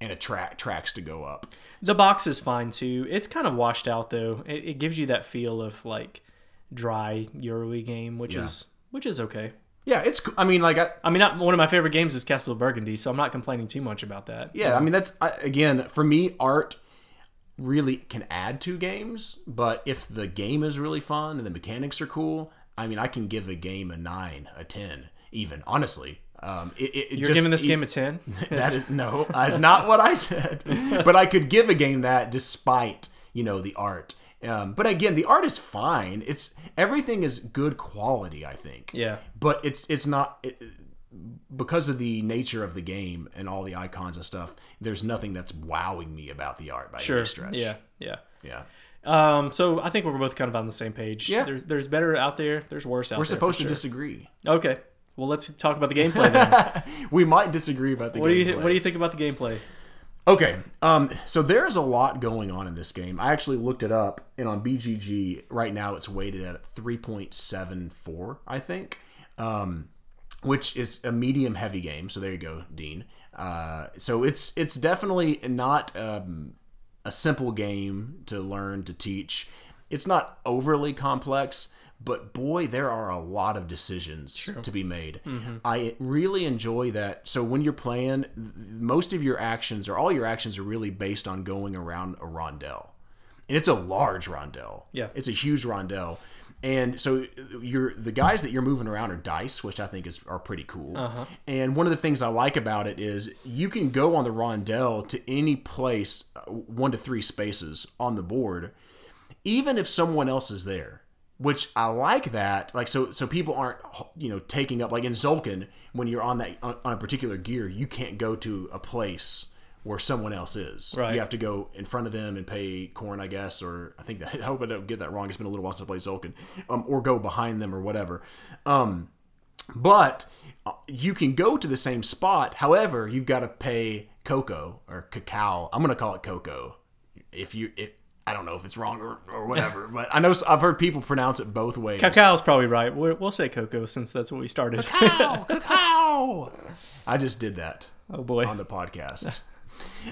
and a track tracks to go up. The box is fine too. It's kind of washed out though. It, it gives you that feel of like dry Euro game, which Yeah. is which is okay. Yeah, it's. I mean, like I, I mean, not, one of my favorite games is Castle of Burgundy, so I'm not complaining too much about that. Yeah, I mean that's I, again for me art really can add to games, but if the game is really fun and the mechanics are cool, I mean I can give a game a 9, a 10 even, honestly. Um it, it, it You're just- giving this game a ten. *laughs* that is no, that's not what I said. *laughs* But I could give a game that despite, you know, the art. Um, but again, the art is fine. It's everything is good quality, I think yeah, but it's it's not it, because of the nature of the game and all the icons and stuff. There's nothing that's wowing me about the art by sure. any stretch. Yeah, yeah. yeah. Um, so I think we're both kind of on the same page. Yeah. There's there's better out there. There's worse out there. We're supposed to sure. disagree. Okay. Well, let's talk about the gameplay *laughs* then. we might disagree about the what do you. What do you think about the gameplay? Okay, um, so there's a lot going on in this game. I actually looked it up, and on BGG right now it's weighted at 3.74, I think, um, which is a medium heavy game. So there you go, Dean. Uh, so it's it's definitely not um, a simple game to learn to teach. It's not overly complex, but boy, there are a lot of decisions to be made. Mm-hmm. I really enjoy that. So when you're playing, most of your actions or all your actions are really based on going around a rondel, and it's a large rondel. Yeah. it's a huge rondel. And so uh, you're the guys that you're moving around are dice, which I think is are pretty cool. Uh-huh. And one of the things I like about it is you can go on the rondel to any place, uh, one to three spaces on the board, even if someone else is there which I like that. Like so, so people aren't you know taking up like in Tzolk'in when you're on that on, on a particular gear, you can't go to a place where someone else is. Right. You have to go in front of them and pay corn, I guess, or I think that *laughs* I hope I don't get that wrong. It's been a little while since I played Tzolk'in, um, or go behind them or whatever. Um, but uh, you can go to the same spot. However, you've got to pay cocoa or cacao. I'm gonna call it cocoa. If you, if, I don't know if it's wrong or, or *laughs* whatever, but I know I've heard people pronounce it both ways. Cacao's probably right. We're, we'll say cocoa since that's what we started. Cacao, *laughs* cacao. I just did that oh boy. on the podcast. *laughs*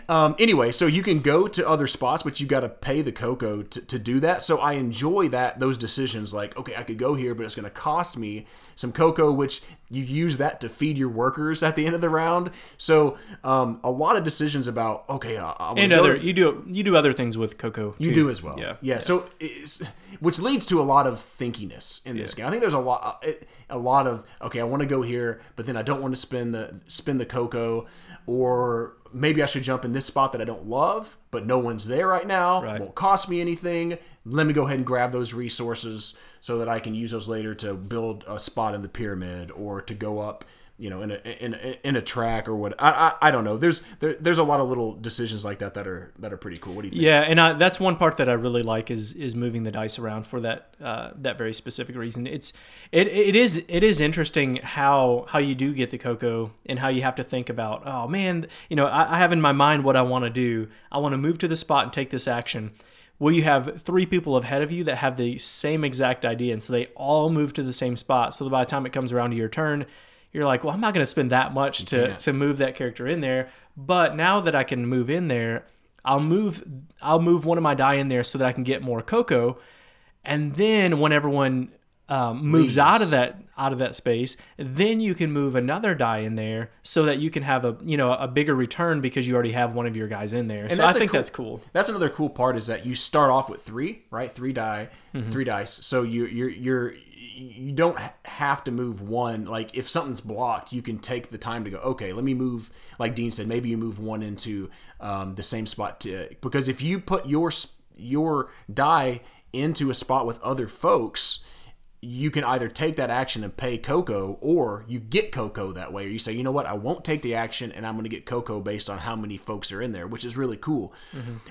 Um, anyway, so you can go to other spots, but you got to pay the cocoa to, to do that. So I enjoy that those decisions. Like, okay, I could go here, but it's going to cost me some cocoa, which you use that to feed your workers at the end of the round. So um, a lot of decisions about okay, I, and other to- you do you do other things with cocoa. you do as well. Yeah. yeah. So, it's, which leads to a lot of thinkiness in this game. I think there's a lot, a lot of okay, I want to go here, but then I don't want to spend the spend the cocoa, or maybe I should jump in this spot that I don't love, but no one's there right now. Right. Won't cost me anything. Let me go ahead and grab those resources so that I can use those later to build a spot in the pyramid or to go up. You know, in a in in a track or what I, I I don't know. There's there, there's a lot of little decisions like that that are that are pretty cool. What do you think? Yeah, and I, that's one part that I really like is is moving the dice around for that uh, that very specific reason. It's it, it is it is interesting how how you do get the cocoa and how you have to think about oh man you know I, I have in my mind what I want to do. I want to move to the spot and take this action. Well, you have three people ahead of you that have the same exact idea, and so they all move to the same spot. So by the time it comes around to your turn, you're like, well, I'm not going to spend that much to, can't. to move that character in there. But now that I can move in there, I'll move I'll move one of my die in there so that I can get more cocoa, and then when everyone um, moves out of that out of that space, then you can move another die in there so that you can have a you know a bigger return because you already have one of your guys in there. so I think cool- that's cool. That's another cool part is that you start off with three, right? Three die, Mm-hmm. three dice. So you you're you're you don't have to move one. Like if something's blocked, you can take the time to go. Okay, let me move. Like Dean said, maybe you move one into um, the same spot to because if you put your your die into a spot with other folks. You can either take that action and pay cocoa, or you get cocoa that way. Or you say, you know what, I won't take the action, and I'm going to get cocoa based on how many folks are in there, which is really cool.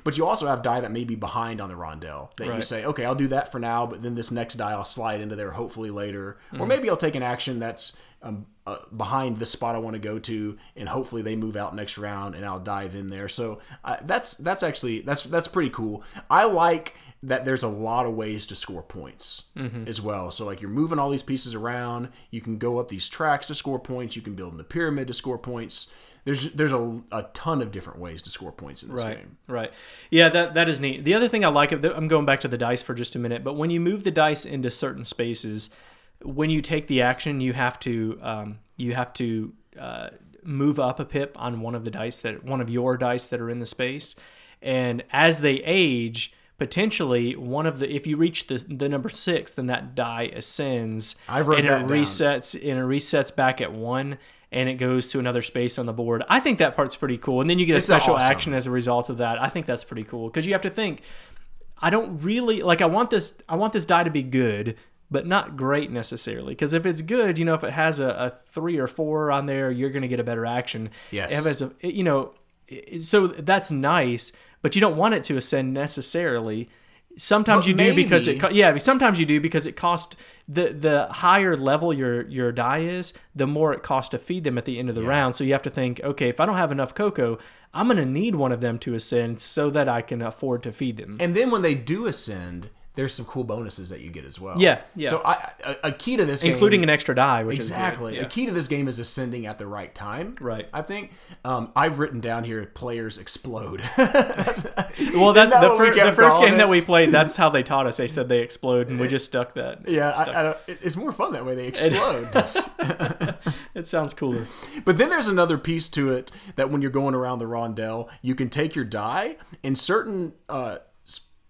But you also have die that may be behind on the rondelle that you say, okay, I'll do that for now, but then this next die I'll slide into there hopefully later, or maybe I'll take an action that's um, uh, behind the spot I want to go to, and hopefully they move out next round, and I'll dive in there. So uh, that's that's actually that's that's pretty cool. I like that there's a lot of ways to score points as well. So like you're moving all these pieces around, you can go up these tracks to score points, you can build in the pyramid to score points. There's there's a, a ton of different ways to score points in this Right, game. right. Yeah, that that is neat. The other thing I like, I'm going back to the dice for just a minute, but when you move the dice into certain spaces, when you take the action, you have to um, you have to uh, move up a pip on one of the dice that one of your dice that are in the space, and as they age. Potentially, one of the if you reach the the number six, then that die ascends, I wrote and that it down. resets and it resets back at one, and it goes to another space on the board. I think that part's pretty cool, and then you get a It's special awesome. action as a result of that. I think that's pretty cool because you have to think. I don't really like. I want this. I want this die to be good, but not great necessarily. Because if it's good, you know, if it has a, a three or four on there, you're going to get a better action. Yes. If it's a, you know, so that's nice, but you don't want it to ascend necessarily. Sometimes But you do because it, maybe- yeah. Sometimes you do because it costs the the higher level your your die is, the more it costs to feed them at the end of the round. So you have to think, okay, if I don't have enough cocoa, I'm gonna need one of them to ascend so that I can afford to feed them. And then when they do ascend, there's some cool bonuses that you get as well. Yeah, yeah. So I, a, a key to this game, including an extra die, which exactly is a key to this game is ascending at the right time. Right. I think um, I've written down here players explode. Yeah. *laughs* Well, that's that the, fir- the first game that we played. That's how they taught us. They said they explode, and we just stuck that. yeah, stuck- I, I don't, it's more fun that way. They explode. *laughs* *laughs* it sounds cooler. But then there's another piece to it that when you're going around the rondelle, you can take your die in certain uh,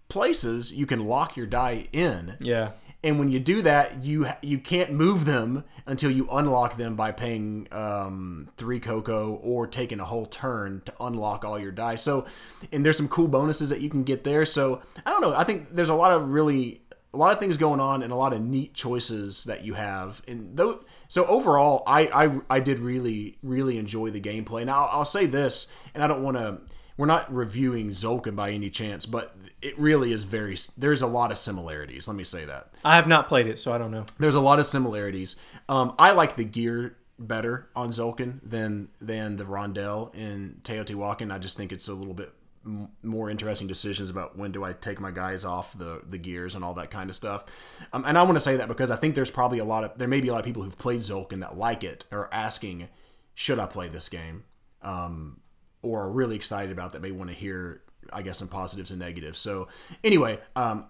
places. You can lock your die in, Yeah, and when you do that, you you can't move them until you unlock them by paying um, three cocoa or taking a whole turn to unlock all your die. So, and there's some cool bonuses that you can get there. So I don't know. I think there's a lot of really a lot of things going on and a lot of neat choices that you have. And though So overall, I, I I did really really enjoy the gameplay. Now I'll, I'll say this, and I don't want to. We're not reviewing Tzolk'in by any chance, but it really is very. There's a lot of similarities. Let me say that. I have not played it, so I don't know. There's a lot of similarities. Um, I like the gear better on Tzolk'in than than the Rondel in Teotihuacan. I just think it's a little bit m- more interesting decisions about when do I take my guys off the the gears and all that kind of stuff. Um, and I want to say that because I think there's probably a lot of there may be a lot of people who've played Tzolk'in that like it or asking, should I play this game? Um, or are really excited about that may want to hear I guess some positives and negatives. So anyway, um,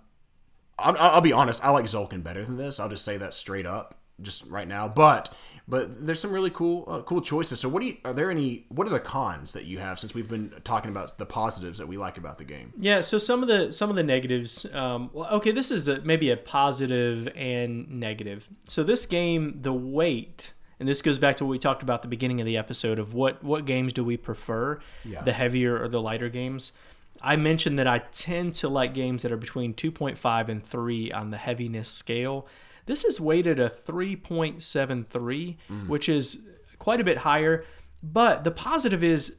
I'll, I'll be honest, I like Tzolk'in better than this. I'll just say that straight up, just right now. But but there's some really cool uh, cool choices. So what do you are there any what are the cons that you have since we've been talking about the positives that we like about the game? Yeah, so some of the some of the negatives. Um, well, okay, this is a, maybe a positive and negative. So this game, the weight, and this goes back to what we talked about at the beginning of the episode of what what games do we prefer, Yeah. the heavier or the lighter games. I mentioned that I tend to like games that are between 2.5 and 3 on the heaviness scale. This is weighted a 3.73, which is quite a bit higher. But the positive is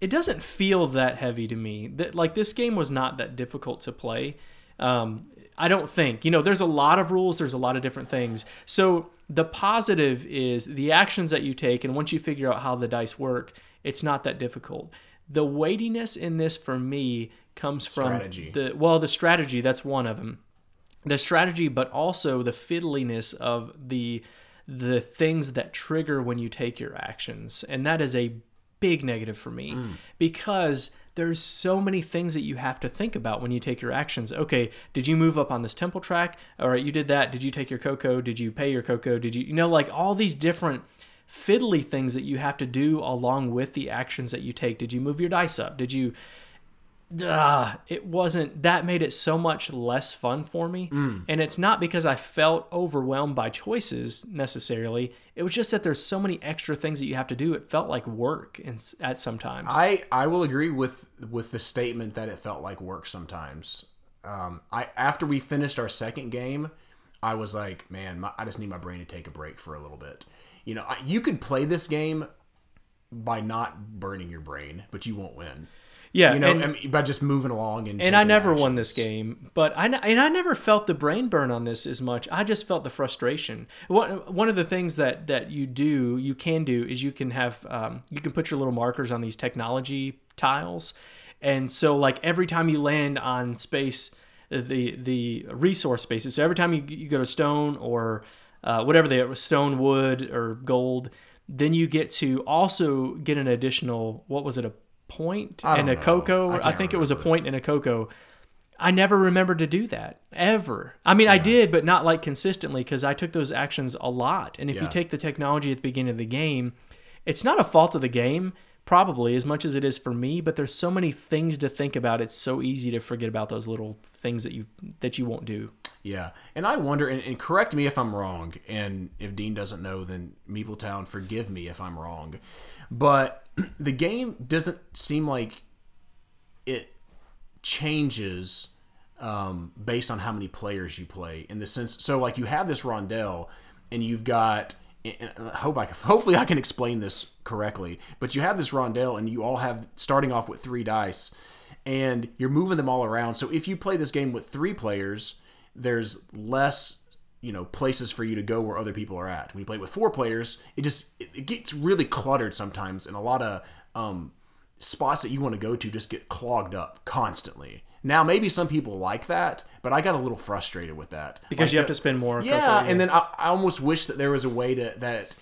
it doesn't feel that heavy to me. That like this game was not that difficult to play. Um, I don't think you know. There's a lot of rules. There's a lot of different things. So the positive is the actions that you take, and once you figure out how the dice work, it's not that difficult. The weightiness in this for me comes from Strategy. the well, the strategy. That's one of them the strategy but also the fiddliness of the the things that trigger when you take your actions and that is a big negative for me mm. because there's so many things that you have to think about when you take your actions. Okay did you move up on this temple track? All right you did that. Did you take your cocoa? Did you pay your cocoa? Did you you know like all these different fiddly things that you have to do along with the actions that you take. Did you move your dice up? Did you Duh, it wasn't that made it so much less fun for me and it's not because i felt overwhelmed by choices necessarily it was just that there's so many extra things that you have to do it felt like work in, at sometimes I I will agree with with the statement that it felt like work sometimes. Um, I after we finished our second game, I was like, man, my, I just need my brain to take a break for a little bit. You know, I, you could play this game by not burning your brain, but you won't win. Yeah You know, and, I mean, by just moving along and and I never won this game, but I and I never felt the brain burn on this as much. I just felt the frustration. One one of the things that that you do, you can do, is you can have um, you can put your little markers on these technology tiles, and so like every time you land on space, the the resource spaces. So every time you you go to stone or uh, whatever they are, stone, wood, or gold, then you get to also get an additional what was it a point and a know. cocoa? I I, think it was a remember. point and a cocoa. I never remembered to do that ever. I mean, I did, but not like consistently because I took those actions a lot. And if you take the technology at the beginning of the game, it's not a fault of the game, probably as much as it is for me. But there's so many things to think about. It's so easy to forget about those little things that you that you won't do. Yeah, and I wonder, and, and correct me if I'm wrong, and if Dean doesn't know, then Meepletown, forgive me if I'm wrong, but *clears throat* the game doesn't seem like it changes um, based on how many players you play. In the sense, so like you have this rondel, and you've got. And I hope I can, *laughs* hopefully I can explain this correctly. But you have this rondel, and you all have starting off with three dice, and you're moving them all around. So if you play this game with three players, there's less you know places for you to go where other people are at. When you play with four players, it just it, it gets really cluttered sometimes, and a lot of um, spots that you want to go to just get clogged up constantly. Now maybe some people like that, but I got a little frustrated with that Because Like you have to spend more. yeah, and then I, I almost wish that there was a way to that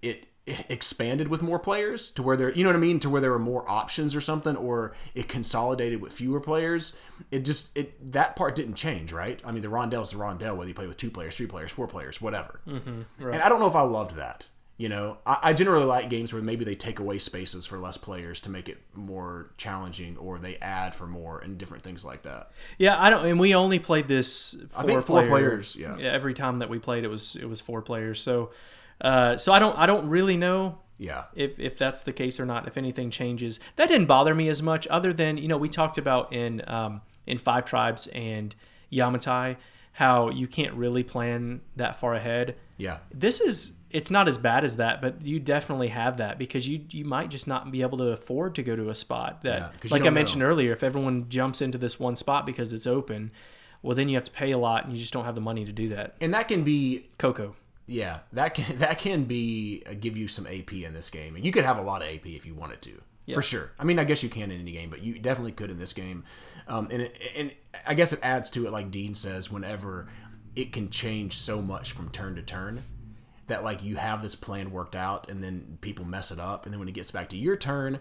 it expanded with more players to where there, you know what I mean, to where there were more options or something, or it consolidated with fewer players. It just it that part didn't change, right? I mean, the rondell's the rondell, whether you play with two players, three players, four players, whatever. Mm-hmm, right. And I don't know if I loved that. You know, I, I generally like games where maybe they take away spaces for less players to make it more challenging, or they add for more and different things like that. Yeah, I don't. And we only played this. Four I think four player- players, yeah. Every time that we played, it was it was four players. So, uh, so I don't I don't really know Yeah, if if that's the case or not. If anything changes, that didn't bother me as much. Other than you know we talked about in um, in Five Tribes and Yamatai how you can't really plan that far ahead. Yeah. This is it's not as bad as that, but you definitely have that because you you might just not be able to afford to go to a spot Yeah, that you like I mentioned know. earlier, if everyone jumps into this one spot because it's open, well then you have to pay a lot and you just don't have the money to do that. And that can be cocoa. Yeah, that can *laughs* that can be uh, give you some AP in this game. And you could have a lot of AP if you wanted to. For sure. I mean, I guess you can in any game, but you definitely could in this game. Um, and it, and I guess it adds to it, like Dean says, whenever it can change so much from turn to turn that like you have this plan worked out, and then people mess it up, and then when it gets back to your turn,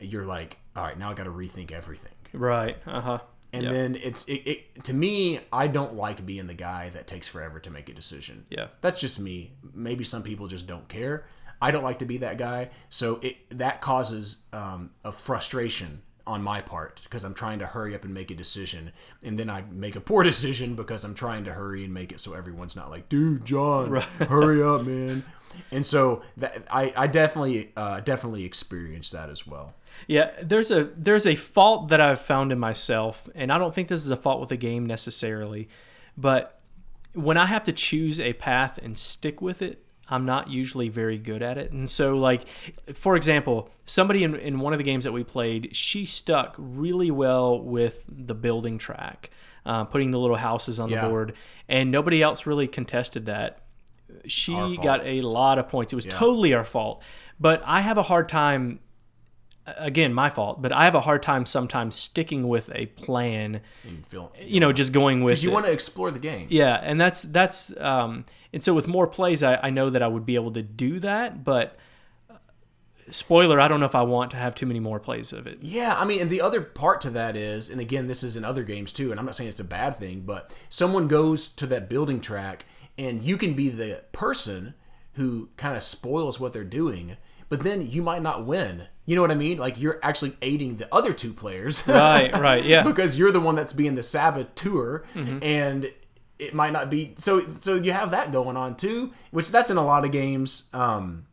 you're like, all right, now I got to rethink everything. Right. Uh huh. And Yeah. then it's it, it to me, I don't like being the guy that takes forever to make a decision. Yeah. That's just me. Maybe some people just don't care. I don't like to be that guy, so it that causes um, a frustration on my part because I'm trying to hurry up and make a decision, and then I make a poor *laughs* decision because I'm trying to hurry and make it so everyone's not like, "Dude, John, *laughs* hurry up, man." And so that I, I definitely uh, definitely experienced that as well. Yeah, there's a there's a fault that I've found in myself, and I don't think this is a fault with the game necessarily, but when I have to choose a path and stick with it, I'm not usually very good at it. And so, like, for example, somebody in, in one of the games that we played, she stuck really well with the building track, uh, putting the little houses on Yeah. the board, and nobody else really contested that. She got a lot of points. It was totally our fault. But I have a hard time again my fault but i have a hard time sometimes sticking with a plan And feel you know just going with because you want to explore the game. yeah and that's that's um and so with more plays I, I know that i would be able to do that but uh, spoiler i don't know if i want to have too many more plays of it Yeah, I mean, and the other part to that is, and again, this is in other games too, and I'm not saying it's a bad thing, but someone goes to that building track, and you can be the person who kind of spoils what they're doing, but then you might not win. You know what I mean? Like you're actually aiding the other two players, right right yeah *laughs* because you're the one that's being the saboteur, Mm-hmm. and it might not be. So, so you have that going on too, which that's in a lot of games. Um,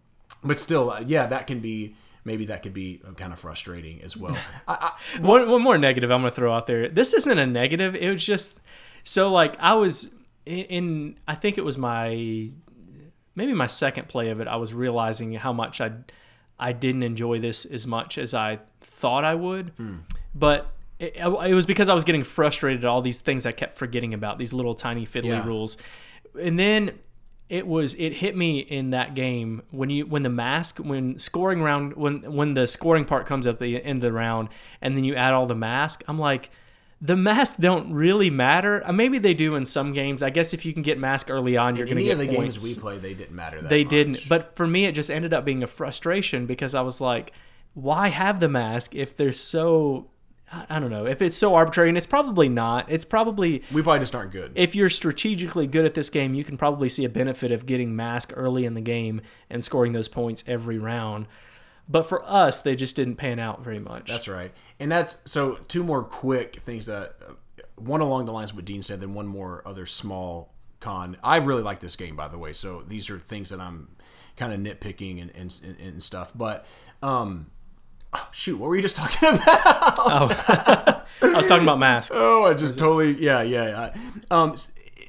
but still, uh, yeah, that can be. Maybe that could be kind of frustrating as well. *laughs* I, I, one, one more negative I'm going to throw out there. This isn't a negative. It was just so like I was in, in I think it was my maybe my second play of it. I was realizing how much I I didn't enjoy this as much as I thought I would. But it, it was because I was getting frustrated at all these things I kept forgetting about these little tiny fiddly Yeah. rules. And then it was it hit me in that game when you when the mask when scoring round when when the scoring part comes at the end of the round and then you add all the mask i'm like the mask don't really matter Uh, maybe they do in some games i guess if you can get mask early on you're going to get of the points games we played, they didn't matter that they much. didn't but for me it just ended up being a frustration because i was like why have the mask if they're so I- don't know if it's so arbitrary and it's probably not it's probably We probably just aren't good. if you're strategically good at this game, you can probably see a benefit of getting mask early in the game and scoring those points every round. But for us, they just didn't pan out very much. That's right. And that's so two more quick things that uh, one along the lines of what Dean said, then one more other small con. I really like this game, by the way. So these are things that I'm kind of nitpicking and, and, and, and stuff. But um, oh, shoot, what were you just talking *laughs* about? *laughs* I was talking about mask. Oh, I just totally yeah yeah. I, um,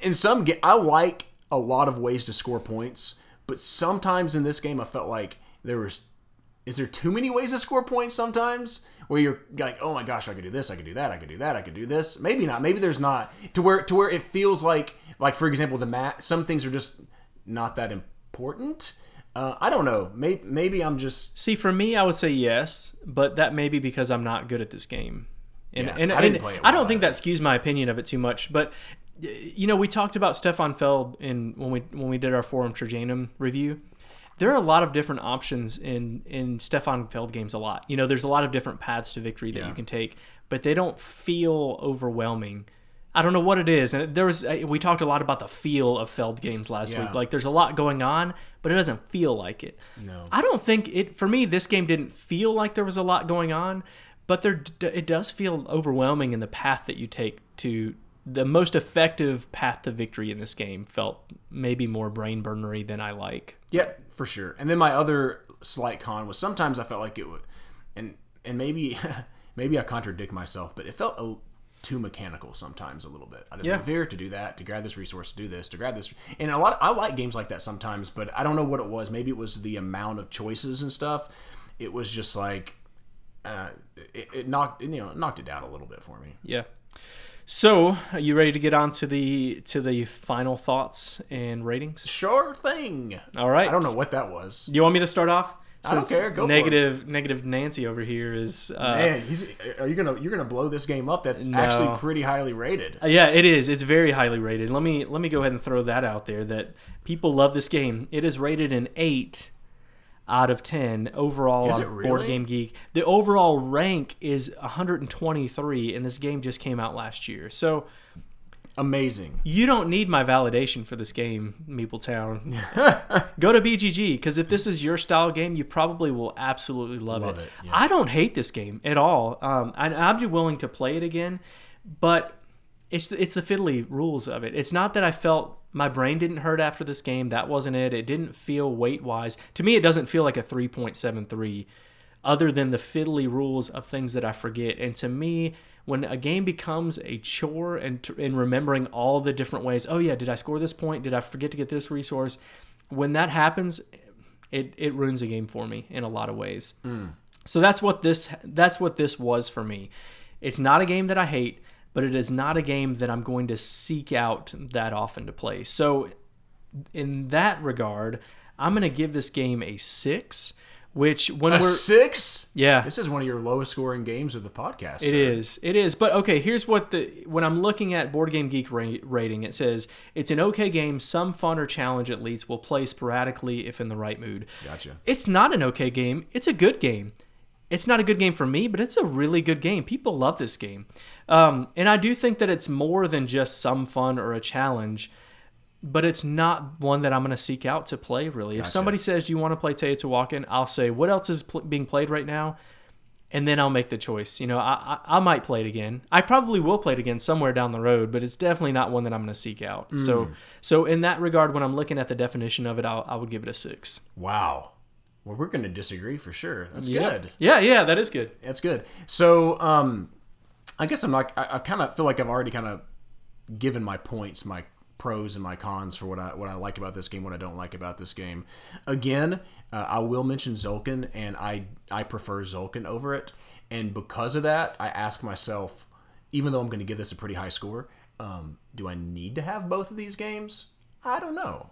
in some ga- I like a lot of ways to score points, but sometimes in this game I felt like there was. Is there too many ways to score points sometimes? Where you're like, oh my gosh, I could do this, I could do that, I could do that, I could do this. Maybe not. Maybe there's not to where to where it feels like like for example the mat. Some things are just not that important. Uh, I don't know. Maybe maybe I'm just See, for me, I would say yes, but that may be because I'm not good at this game. And, Yeah, and, I didn't and play it I don't think that skews my opinion of it too much. But you know, we talked about Stefan Feld in when we when we did our Forum Trajanum review. There are a lot of different options in in Stefan Feld games. A lot, you know, there's a lot of different paths to victory that Yeah. you can take, but they don't feel overwhelming. I don't know what it is, and there was we talked a lot about the feel of Feld games last Yeah. week. Like there's a lot going on, but it doesn't feel like it. No. I don't think it for me. This game didn't feel like there was a lot going on, but there it does feel overwhelming in the path that you take to the most effective path to victory in this game. Felt maybe more brain burnery than I like. Yeah, for sure. And then my other slight con was sometimes I felt like it would, and and maybe *laughs* maybe I contradict myself, but it felt a too mechanical sometimes a little bit. I just Yeah. move here to do that, to grab this resource, to do this, to grab this. And a lot I like games like that sometimes, but I don't know what it was. Maybe it was the amount of choices and stuff. It was just like uh, it, it knocked you know knocked it down a little bit for me. Yeah. So, are you ready to get on to the to the final thoughts and ratings? Sure thing. All right. I don't know what that was. You want me to start off? I don't care, go for it. negative negative Nancy over here is uh, Man, he's, are you gonna you're gonna blow this game up? That's No. actually pretty highly rated. Uh, Yeah, it is. It's very highly rated. Let me let me go ahead and throw that out there that people love this game. It is rated an 8 out of 10 overall Is on really? Board Game Geek. The overall rank is 123 and this game just came out last year. So, Amazing. you don't need my validation for this game, Meeple Town. *laughs* Go to BGG because if this is your style game, you probably will absolutely love, Love it. it, yeah. I don't hate this game at all. Um, and I'd be willing to play it again, but it's it's the fiddly rules of it. It's not that I felt my brain didn't hurt after this game. That wasn't it. It didn't feel weight wise. To me, it doesn't feel like a three point seven three, other than the fiddly rules of things that I forget. And to me, when a game becomes a chore and and remembering all the different ways, oh yeah, did I score this point? Did I forget to get this resource? When that happens, it it ruins a game for me in a lot of ways. Hmm. So that's what this that's what this was for me. It's not a game that I hate, but it is not a game that I'm going to seek out that often to play. So in that regard, I'm going to give this game a 6, which when A we're six. yeah, This is one of your lowest scoring games of the podcast. it sir. is. It is. But okay, here's what the when I'm looking at Board Game Geek ra- rating, it says it's an okay game. Some fun or challenge at least will play sporadically if in the right mood. Gotcha. It's not an okay game. It's a good game. It's not a good game for me, but it's a really good game. People love this game. Um, and I do think that it's more than just some fun or a challenge, but it's not one that I'm going to seek out to play, really. If somebody says, you want to play Teotihuacan? I'll say, What else is pl- being played right now? And then I'll make the choice. You know, I, I, I might play it again. I probably will play it again somewhere down the road, but it's definitely not one that I'm going to seek out. So, so in that regard, when I'm looking at the definition of it, I'll, I would give it a six. Wow. Well, we're going to disagree for sure. That's good. Yeah, yeah, that is good. That's good. So, um, I guess I'm not. I, I kind of feel like I've already kind of given my points, my pros and my cons for what I what I like about this game, what I don't like about this game. Again, uh, I will mention Tzolk'in, and I I prefer Tzolk'in over it, and because of that, I ask myself, even though I'm going to give this a pretty high score, um, do I need to have both of these games? I don't know.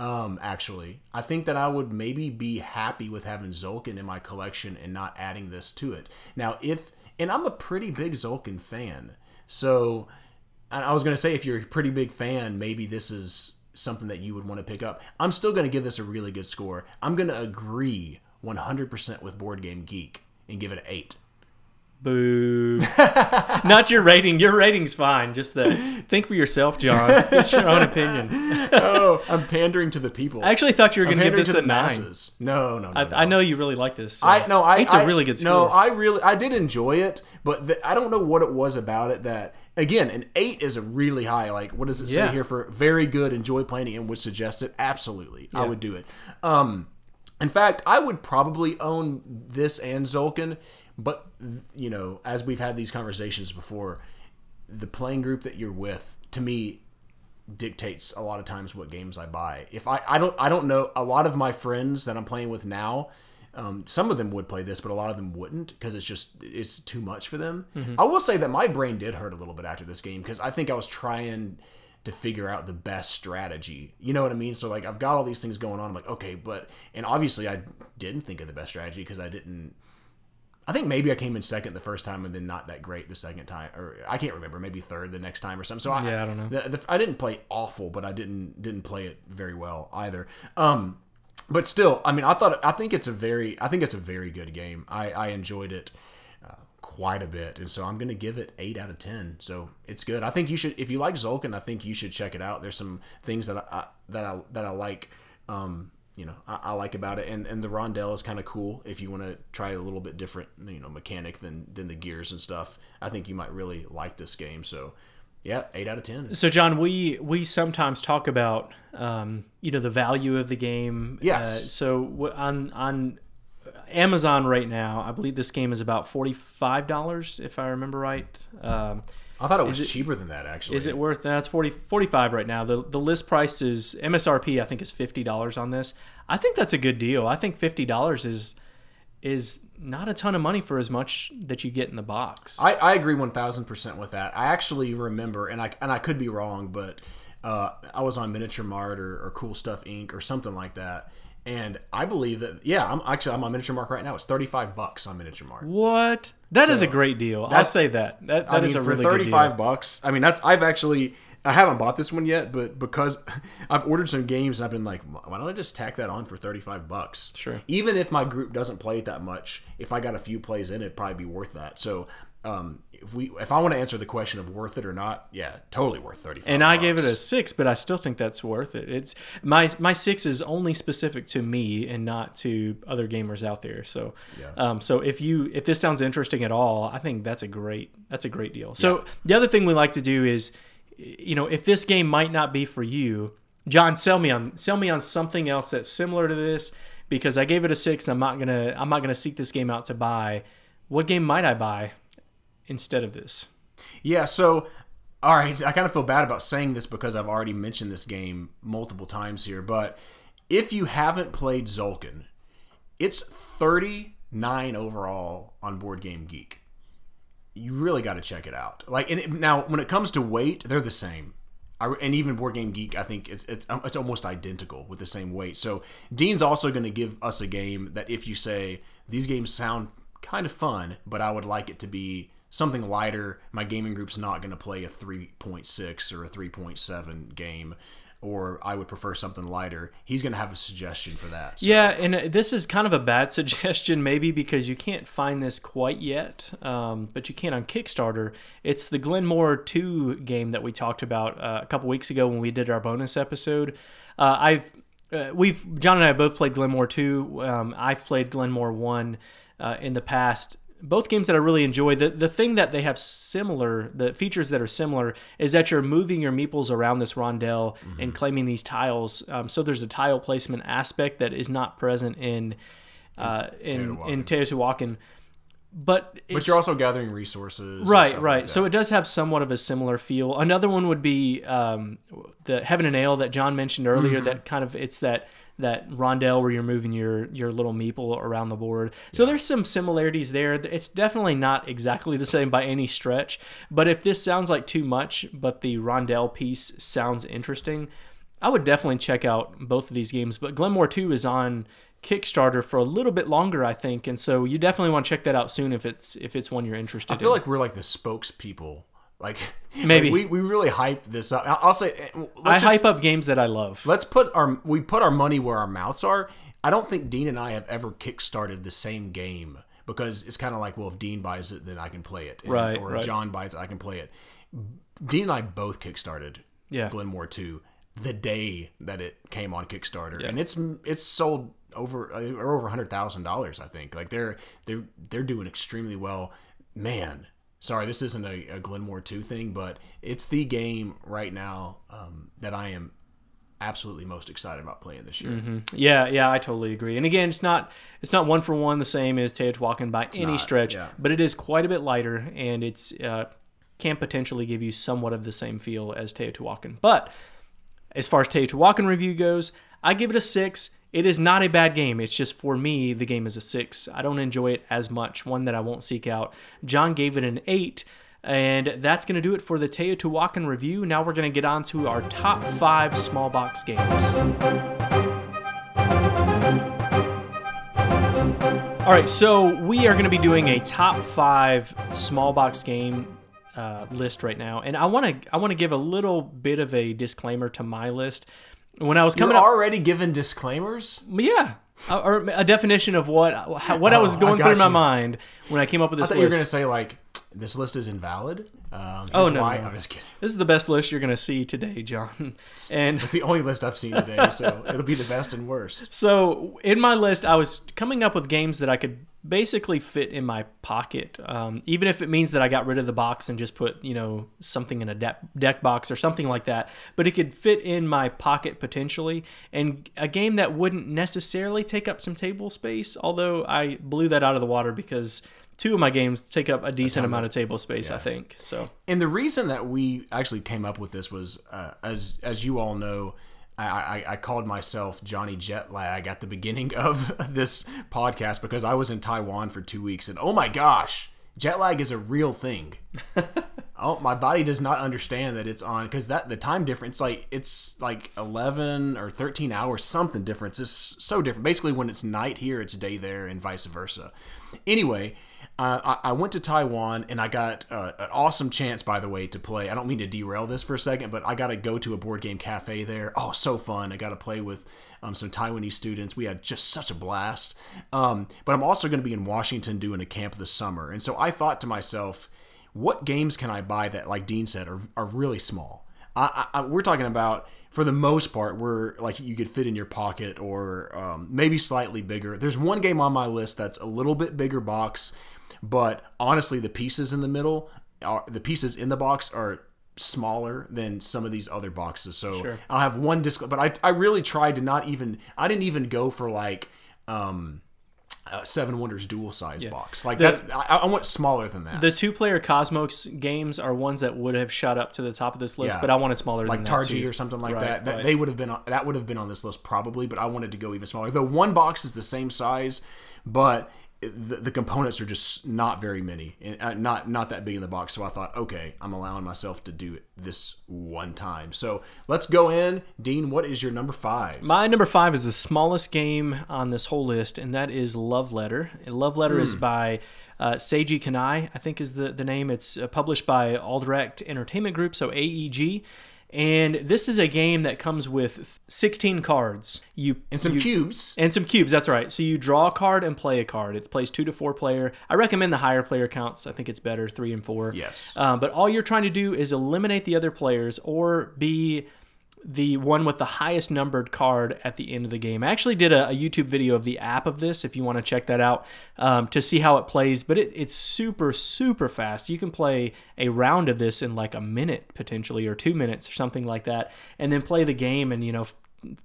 Um, actually, I think that I would maybe be happy with having Tzolk'in in my collection and not adding this to it. Now, if and I'm a pretty big Tzolk'in fan, so I was gonna say if you're a pretty big fan, maybe this is something that you would want to pick up. I'm still gonna give this a really good score. I'm gonna agree 100% with Board Game Geek and give it an eight. Boo. *laughs* Not your rating. Your rating's fine. Just the think for yourself, John. It's your own opinion. oh, *laughs* I'm pandering to the people. I actually thought you were going to give this to a the nine. masses. No, no, no. I, no. I know you really like this. so I no, I Eight's a really good score. No, I really I did enjoy it, but the, I don't know what it was about it that again, an eight is a really high. Like, what does it say Yeah. here for very good? Enjoy playing and would suggest it. Absolutely, I would do it. Um, in fact, I would probably own this and Tzolk'in, but you know, as we've had these conversations before, the playing group that you're with, to me, dictates a lot of times what games I buy. If I I don't I don't know a lot of my friends that I'm playing with now, um, some of them would play this, but a lot of them wouldn't because it's just it's too much for them. I will say that my brain did hurt a little bit after this game because I think I was trying to figure out the best strategy. You know what I mean? So like I've got all these things going on. I'm like, okay, but and obviously I didn't think of the best strategy because I didn't I think maybe I came in second the first time and then not that great the second time, or I can't remember. Maybe third the next time or something. So I, Yeah, I don't know. The, the, I didn't play awful, but I didn't didn't play it very well either. Um, but still, I mean, I thought I think it's a very I think it's a very good game. I I enjoyed it uh, quite a bit, and so I'm gonna give it eight out of ten. So it's good. I think you should if you like Tzolk'in, I think you should check it out. There's some things that I, I that I that I like. Um, you know, I, I like about it, and and the rondelle is kind of cool. If you want to try a little bit different, you know, mechanic than than the gears and stuff, I think you might really like this game. So, yeah, eight out of ten. So, John, we we sometimes talk about um, you know the value of the game. Yes. Uh, so on on Amazon right now, I believe this game is about forty five dollars, if I remember right. Um, I thought it was cheaper than that actually. Is it worth that? It's 40, 45 right now. The the list price is MSRP. I think is fifty dollars on this. I think that's a good deal. I think fifty dollars is is not a ton of money for as much that you get in the box. I, I agree one thousand percent with that. I actually remember, and I and I could be wrong, but uh, I was on Miniature Mart or, or Cool Stuff Inc. or something like that, and I believe that yeah, I'm actually I'm on Miniature Mart right now. It's thirty five bucks on Miniature Mart. What? That is a great deal. I'll say that. That, that is mean, a really deal. five bucks. I mean, that's I've actually I haven't bought this one yet, but because *laughs* I've ordered some games and I've been like, why don't I just tack that on for thirty five bucks? Sure. Even if my group doesn't play it that much, if I got a few plays in, it'd probably be worth that. So. Um, if we, if I want to answer the question of worth it or not, yeah, totally worth thirty. And I gave it a six, but I still think that's worth it. It's my my six is only specific to me and not to other gamers out there. So, Yeah. um, so if you if this sounds interesting at all, I think that's a great that's a great deal. So the other thing we like to do is, you know, if this game might not be for you, John, sell me on sell me on something else that's similar to this because I gave it a six and I'm not gonna I'm not gonna seek this game out to buy. What game might I buy instead of this? Yeah, so all right, I kind of feel bad about saying this because I've already mentioned this game multiple times here, but if you haven't played Tzolk'in, it's 39 overall on Board Game Geek. You really got to check it out. Like and it, now when it comes to weight, they're the same. I, and even Board Game Geek, I think it's it's um, it's almost identical with the same weight. So Dean's also going to give us a game that if you say these games sound kind of fun, but I would like it to be something lighter. My gaming group's not going to play a 3.6 or a 3.7 game, or I would prefer something lighter. He's going to have a suggestion for that. So, Yeah, and uh, this is kind of a bad *laughs* suggestion, maybe because you can't find this quite yet, um, but you can on Kickstarter. It's the Glenmore 2 game that we talked about uh, a couple weeks ago when we did our bonus episode. Uh, I've uh, we've John and I have both played Glenmore 2. Um, I've played Glenmore 1 uh, in the past. Both games that I really enjoy. The the thing that they have similar, the features that are similar, is that you're moving your meeples around this rondelle and claiming these tiles. Um, so there's a tile placement aspect that is not present in uh, in in Teotihuacan. But But you're also gathering resources. right right like so it does have somewhat of a similar feel another one would be um, the heaven and ale that john mentioned earlier Mm-hmm. that kind of it's that that rondelle where you're moving your your little meeple around the board so there's some similarities there it's definitely not exactly the same by any stretch but if this sounds like too much but the rondelle piece sounds interesting i would definitely check out both of these games but glenmore 2 is on Kickstarter for a little bit longer, I think, and so you definitely want to check that out soon if it's if it's one you're interested in. I feel in. like we're like the spokespeople. Like Maybe. like we, we really hype this up. I'll say let's I just- hype up games that I love. Let's put our we put our money where our mouths are. I don't think Dean and I have ever kickstarted the same game because it's kind of like, well, if Dean buys it, then I can play it, And- Right, Or right. if John buys it, I can play it. Dean and I both kickstarted Yeah. Glenmore two the day that it came on Kickstarter, and it's it's sold over uh, over hundred thousand dollars. I think like they're they're they're doing extremely well. Man, sorry, this isn't a, a Glenmore two thing, but it's the game right now um, that I am absolutely most excited about playing this year. Yeah, yeah, I totally agree. And again, it's not it's not one for one the same as Teotihuacan by any not, stretch, yeah. but it is quite a bit lighter, and it's uh, can potentially give you somewhat of the same feel as Teotihuacan. But as far as Teotihuacan review goes, I give it a six. It is not a bad game. It's just for me, the game is a six. I don't enjoy it as much. One that I won't seek out. John gave it an eight. And that's going to do it for the Teotihuacan review. Now we're going to get on to our top five small box games. All right, so we are going to be doing a top five small box game uh, list right now, and I want to I want to give a little bit of a disclaimer to my list. When I was coming You're up, already given disclaimers. yeah, uh, or a definition of what how- what I was Oh, I going got through my mind when I came up with I this thought you were gonna say like this list is invalid. Um, Oh, no, why. no. I'm just kidding. This is the best list you're going to see today, John. And It's the only list I've seen today, *laughs* so it'll be the best and worst. So in my list, I was coming up with games that I could basically fit in my pocket, um, even if it means that I got rid of the box and just put you know something in a deck deck box or something like that. But it could fit in my pocket potentially, and a game that wouldn't necessarily take up some table space. Although I blew that out of the water because two of my games take up a decent amount of table space. I think so. And the reason that we actually came up with this was, uh, as as you all know, I, I, I called myself Johnny Jet Lag at the beginning *laughs* of this podcast because I was in Taiwan for two weeks, and oh my gosh, jet lag is a real thing. *laughs* oh, my body does not understand that it's on because that the time difference, like it's like eleven or thirteen hours, something difference. It's so different. Basically, when it's night here, it's day there, and vice versa. Anyway, uh, I, I, went to Taiwan and I got uh, an awesome chance, by the way, to play. I don't mean to derail this for a second, but I got to go to a board game cafe there. Oh, so fun! I got to play with um, some Taiwanese students. We had just such a blast. Um, but I'm also going to be in Washington doing a camp this summer, and so I thought to myself, what games can I buy that, like Dean said, are, are really small? I, I, we're talking about for the most part, we're like you could fit in your pocket or um, maybe slightly bigger. There's one game on my list that's a little bit bigger box but honestly, the pieces in the middle are the pieces in the box are smaller than some of these other boxes. So sure. I'll have one disc, but I, I really tried to not even, I didn't even go for like, um, uh, Seven Wonders Duel size yeah. box. Like the, that's I, I, want smaller than that. The two player Kosmos games are ones that would have shot up to the top of this list, yeah. but I wanted smaller like than Targi or something like right, that. That right. they would have been on, that would have been on this list probably, but I wanted to go even smaller. The one box is the same size, but the, the, components are just not very many and uh, not not that big in the box so i thought okay i'm allowing myself to do it this one time so let's go in dean what is your number five my number five is the smallest game on this whole list and that is love letter and love letter mm. is hmm. by uh, Seiji Kanai, I think is the, the name. It's uh, published by Alderac Entertainment Group, so AEG. And this is a game that comes with 16 cards. You and some you, cubes. And some cubes, that's right. So you draw a card and play a card. It plays two to four player. I recommend the higher player counts. I think it's better, three and four. Yes. Um, but all you're trying to do is eliminate the other players or be the one with the highest numbered card at the end of the game. I actually did a, a YouTube video of the app of this if you want to check that out um, to see how it plays, but it, it's super, super fast. You can play a round of this in like a minute potentially or two minutes or something like that, and then play the game in, you know,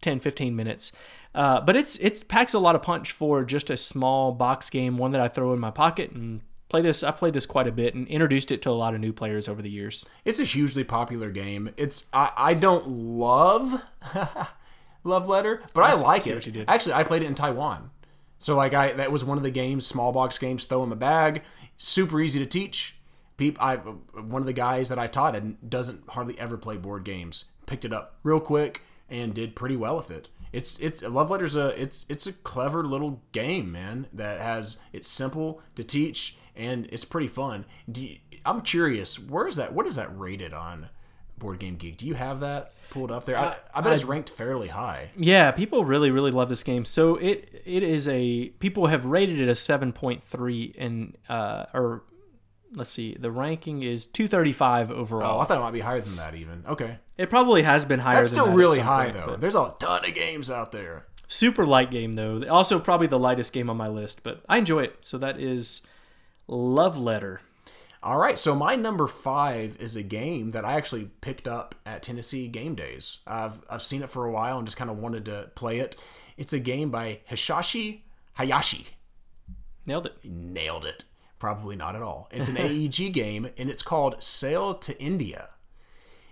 10, 15 minutes. Uh, but it's it packs a lot of punch for just a small box game, one that I throw in my pocket and play this i've played this quite a bit and introduced it to a lot of new players over the years it's a hugely popular game it's i, I don't love *laughs* love letter but i, I like it actually i played it in taiwan so like i that was one of the games small box games throw in the bag super easy to teach People, I one of the guys that I taught and doesn't hardly ever play board games. Picked it up real quick and did pretty well with it. It's it's love letters a it's it's a clever little game, man. That has it's simple to teach and it's pretty fun. You, I'm curious, where is that? What is that rated on Board Game Geek? Do you have that pulled up there? I, I bet I, it's ranked fairly high. Yeah, people really really love this game. So it it is a people have rated it a 7.3 in uh or let's see, the ranking is 235 overall. Oh, I thought it might be higher than that even. Okay. It probably has been higher That's still that really high point, though. There's a ton of games out there. Super light game though. Also probably the lightest game on my list, but I enjoy it. So that is Love Letter. All right, so my number five is a game that I actually picked up at Tennessee Game Days. I've I've seen it for a while and just kind of wanted to play it. It's a game by Hisashi Hayashi. Nailed it. Nailed it. Probably not at all. It's an AEG *laughs* game and it's called Sail to India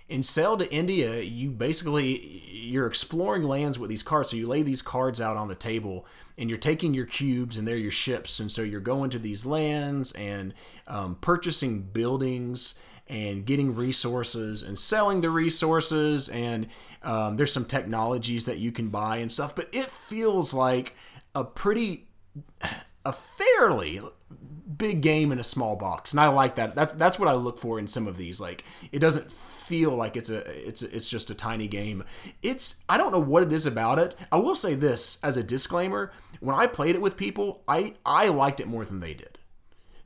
in Sail to India, you basically you're exploring lands with these cards. So you lay these cards out on the table, and you're taking your cubes, and they're your ships. And so you're going to these lands and um, purchasing buildings and getting resources and selling the resources. And um, there's some technologies that you can buy and stuff. But it feels like a pretty, a fairly big game in a small box, and I like that. That's that's what I look for in some of these. Like it doesn't feel like it's a it's it's just a tiny game. It's I don't know what it is about it. I will say this as a disclaimer: when I played it with people, I I liked it more than they did.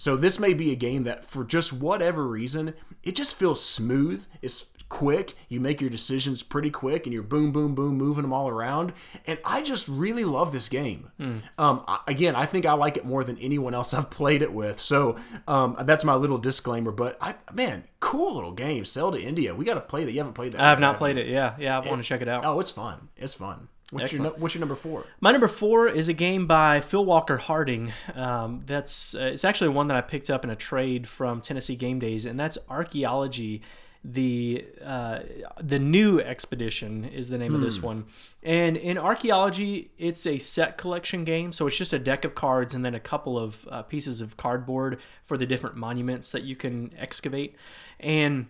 So this may be a game that, for just whatever reason, it just feels smooth. It's quick. You make your decisions pretty quick, and you're boom, boom, boom, moving them all around. And I just really love this game. Mm. Um, I, again, I think I like it more than anyone else *laughs* I've played it with. So um, that's my little disclaimer. But I, man, cool little game. Sail to India. We got to play that. You haven't played that. I have not played it. Yeah, yeah. I want to check it out. Oh, it's fun. It's fun. What's Excellent. your what's your number four? My number four is a game by Phil Walker Harding. Um, that's uh, it's actually one that I picked up in a trade from Tennessee Game Days, and that's Archaeology. The uh, the new expedition is the name of this one, and in Archaeology, it's a set collection game. So it's just a deck of cards and then a couple of uh, pieces of cardboard for the different monuments that you can excavate, and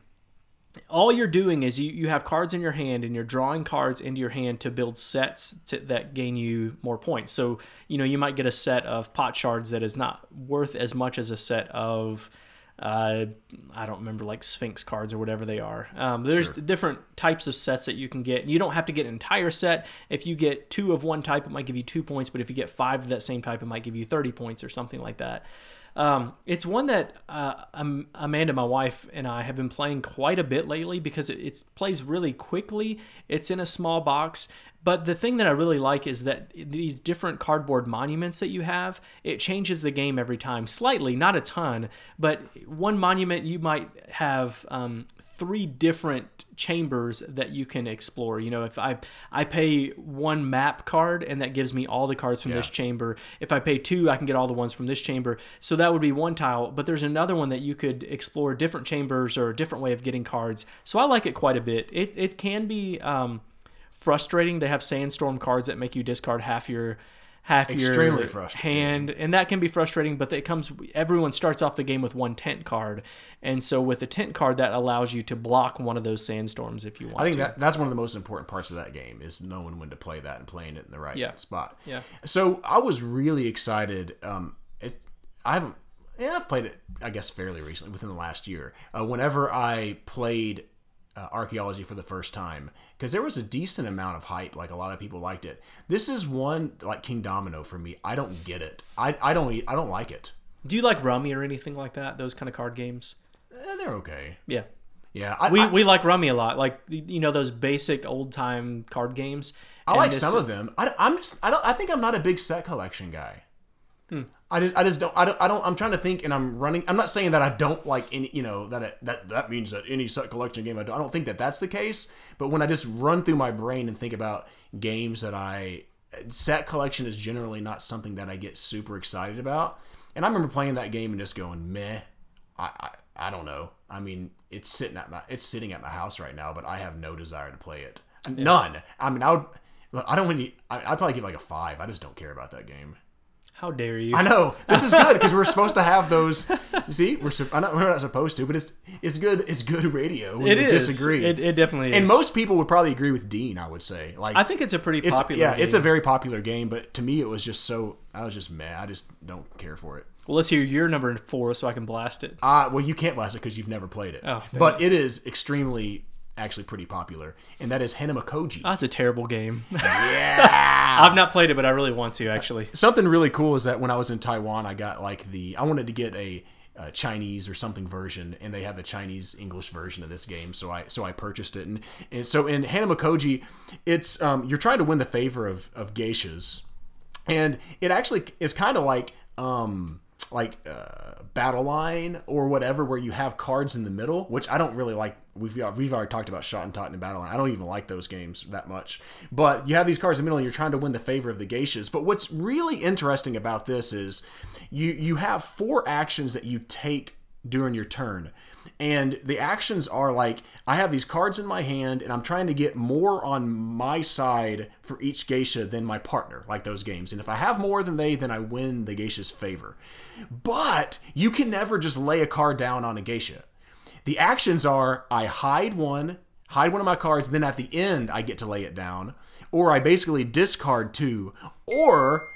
all you're doing is you, you have cards in your hand and you're drawing cards into your hand to build sets to, that gain you more points. So, you know, you might get a set of pot shards that is not worth as much as a set of, uh, I don't remember, like Sphinx cards or whatever they are. Um, there's different types of sets that you can get. You don't have to get an entire set. If you get two of one type, it might give you two points, but if you get five of that same type, it might give you 30 points or something like that. Um, it's one that uh, Am- Amanda, my wife, and I have been playing quite a bit lately because it, it plays really quickly. It's in a small box. But the thing that I really like is that these different cardboard monuments that you have, it changes the game every time. Slightly, not a ton, but one monument you might have um, three different chambers that you can explore. You know, if I I pay one map card and that gives me all the cards from this chamber. If I pay two, I can get all the ones from this chamber. So that would be one tile, but there's another one that you could explore different chambers or a different way of getting cards. So I like it quite a bit. It it can be um, frustrating to have sandstorm cards that make you discard half your half Extremely your hand and that can be frustrating but it comes everyone starts off the game with one tent card and so with a tent card that allows you to block one of those sandstorms if you want I think to that that's one of the most important parts of that game is knowing when to play that and playing it in the right Yeah. spot. Yeah. So I was really excited. Um, it, I haven't. Yeah, I've played it. I guess fairly recently, within the last year. Uh, whenever I played uh, archaeology for the first time, because there was a decent amount of hype. Like a lot of people liked it. This is one like Kingdomino for me. I don't get it. I I don't I don't like it. do you like rummy or anything like that those kind of card games Eh, they're okay. yeah Yeah, I, we, I, we like rummy a lot like you know those basic old time card games I like this- some of them. I, I'm just I don't I think I'm not a big set collection guy. Hmm. I just I just don't I don't I don't I'm trying to think and I'm running. I'm not saying that I don't like any you know that it, that that means that any set collection game I don't, I don't think that that's the case. But when I just run through my brain and think about games that I set collection is generally not something that I get super excited about. And I remember playing that game and just going meh. I, I I don't know. I mean, it's sitting at my it's sitting at my house right now, but I have no desire to play it. None. I mean, I would. I don't really. I- I'd probably give like a five. I just don't care about that game. How dare you I know this is good because we're *laughs* supposed to have those. See, we're I'm not, we're not supposed to, but it's it's good. It's good radio. When it we is Disagree. it, it definitely is and most people would probably agree with Dean. I would say like i think it's a pretty it's popular yeah, it's a very popular game, but to me it was just so I was just mad. I just don't care for it. well let's hear your number four so i can blast it Uh, well, you can't blast it because you've never played it. Oh, dang. but it is extremely, actually pretty popular, and that is Hanamikoji. that's a terrible game yeah. *laughs* i've not played it but i really want to actually Something really cool is that when I was in Taiwan, I got like the I wanted to get a, uh Chinese or something version, and they had the Chinese English version of this game, so I so I purchased it. And, and so in Hanamikoji, it's um, you're trying to win the favor of of geishas, and it actually is kind of like um like uh, battle line or whatever where you have cards in the middle which i don't really like we've we've already talked about Schotten Totten and battle line i don't even like those games that much but you have these cards in the middle and you're trying to win the favor of the geishas but what's really interesting about this is you you have four actions that you take during your turn. And the actions are like I have these cards in my hand and I'm trying to get more on my side for each geisha than my partner, like those games. And if I have more than they, then I win the geisha's favor. But you can never just lay a card down on a geisha. The actions are I hide one, hide one of my cards, then at the end I get to lay it down, or I basically discard two, or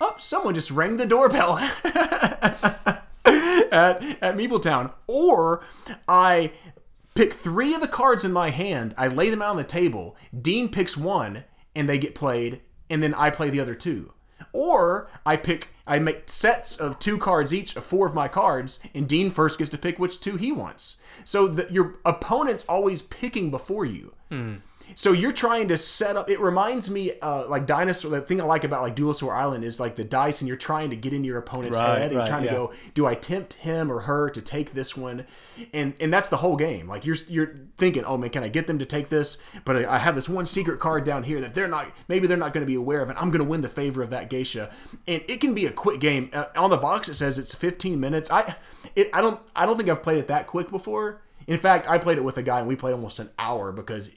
oh, someone just rang the doorbell *laughs* at at Meepletown, or I pick three of the cards in my hand, I lay them out on the table. Dean picks one, and they get played, and then I play the other two. Or I pick, I make sets of two cards each of four of my cards, and Dean first gets to pick which two he wants. So your opponent's always picking before you. Hmm. So you're trying to set up. It reminds me, uh, like dinosaur. The thing I like about like Duelosaur Island is like the dice, and you're trying to get in your opponent's Right, head and right, trying yeah. to go, do I tempt him or her to take this one? And and that's the whole game. Like you're you're thinking, oh man, can I get them to take this? But I I have this one secret card down here that they're not. Maybe they're not going to be aware of, and I'm going to win the favor of that geisha. And it can be a quick game. Uh, on the box, it says it's 15 minutes. I it, I don't I don't think I've played it that quick before. In fact, I played it with a guy, and we played almost an hour because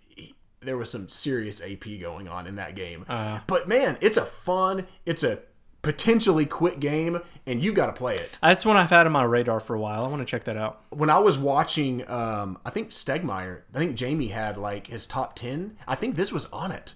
there was some serious AP going on in that game. but man, it's a fun, it's a potentially quick game, and you got to play it. That's one I've had on my radar for a while. I want to check that out. When I was watching, um, I think Stegmaier, I think Jamey had like his top ten. I think this was on it,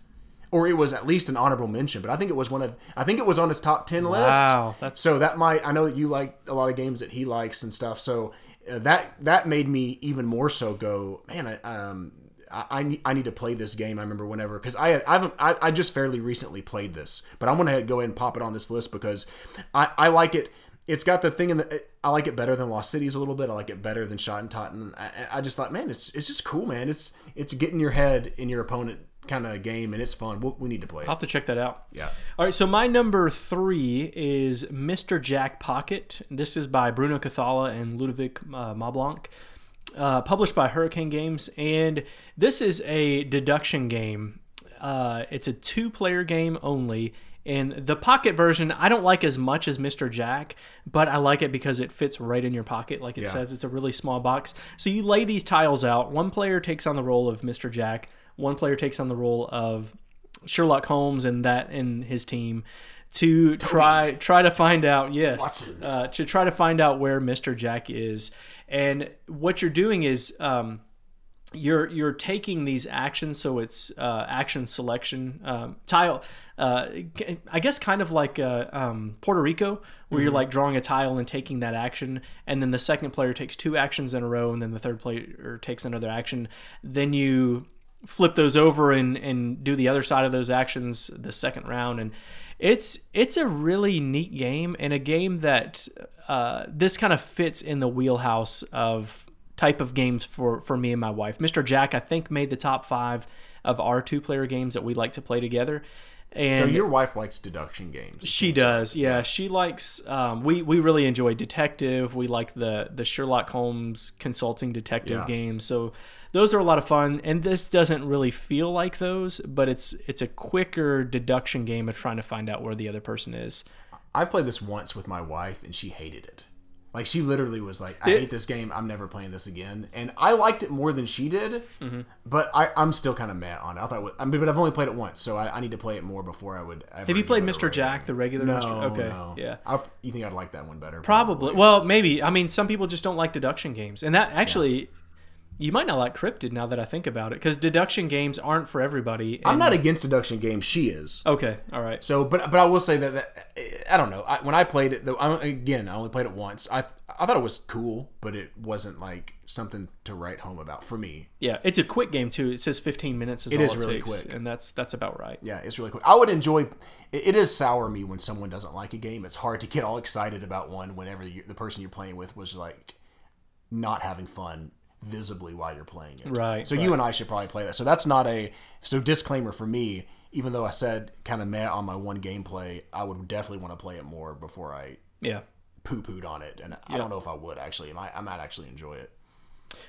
or it was at least an honorable mention. But I think it was one of, I think it was on his top ten list. Wow, that's So that might I know that you like a lot of games that he likes and stuff. So uh, that that made me even more so go, man. I, um, I I need, to play this game. I remember whenever because I had, I haven't I, I just fairly recently played this, but I'm gonna go ahead and pop it on this list because I I like it. It's got the thing in the. I like it better than Lost Cities a little bit. I like it better than Schotten Totten. I, I just thought, man, it's it's just cool, man. It's it's getting your head in your opponent kind of game, and it's fun. We'll, we need to play it. I'll have to check that out. Yeah. All right, so my number three is Mr. Jack Pocket. This is by Bruno Cathala and Ludovic uh, Maublanc, uh, published by Hurrican Games, and this is a deduction game. Uh, it's a two-player game only, and the pocket version I don't like as much as Mr. Jack, but I like it because it fits right in your pocket, like it Yeah. says. It's a really small box. So you lay these tiles out. One player takes on the role of Mr. Jack. One player takes on the role of Sherlock Holmes and that and his team to try try to find out yes uh, to try to find out where Mr. Jack is and what you're doing is um, you're you're taking these actions so it's uh, action selection um, tile uh, I guess kind of like uh, um, Puerto Rico where you're like drawing a tile and taking that action and then the second player takes two actions in a row and then the third player takes another action. Then you flip those over and, and do the other side of those actions the second round and it's it's a really neat game and a game that uh, this kind of fits in the wheelhouse of type of games for for me and my wife. Mr. Jack I think made the top five of our two player games that we like to play together. And So your wife likes deduction games. she does, yeah. She likes. Um, we we really enjoy detective. We like the the Sherlock Holmes consulting detective Yeah. games. So those are a lot of fun. And this doesn't really feel like those, but it's it's a quicker deduction game of trying to find out where the other person is. I've played this once with my wife, and she hated it. Like she literally was like, "I hate this game. I'm never playing this again." And I liked it more than she did, Mm-hmm. but I, I'm still kind of mad on it. I thought, I mean, but I've only played it once, so I, I need to play it more before I would. Ever Have you played Mr. Jack, the regular? No, Mr. Okay, no. yeah. I, you think I'd like that one better? Probably. Well, maybe. I mean, some people just don't like deduction games, and that actually, you might not like Cryptid now that I think about it, because deduction games aren't for everybody. I'm and- not against deduction games. She is. Okay. All right. So, but but I will say that, that I don't know. I, when I played it, though, I, again, I only played it once. I I thought it was cool, but it wasn't like something to write home about for me. Yeah, it's a quick game too. It says 15 minutes is It all is it really takes, quick. and that's that's about right. Yeah, it's really quick. I would enjoy. It, it is sour me when someone doesn't like a game. It's hard to get all excited about one whenever you, the person you're playing with was like not having fun visibly while you're playing it. Right, So you and I should probably play that. So that's not a so disclaimer for me. Even though I said kind of meh on my one gameplay, I would definitely want to play it more before I Yeah. poo pooed on it. And I don't know if I would actually. I might, I might actually enjoy it.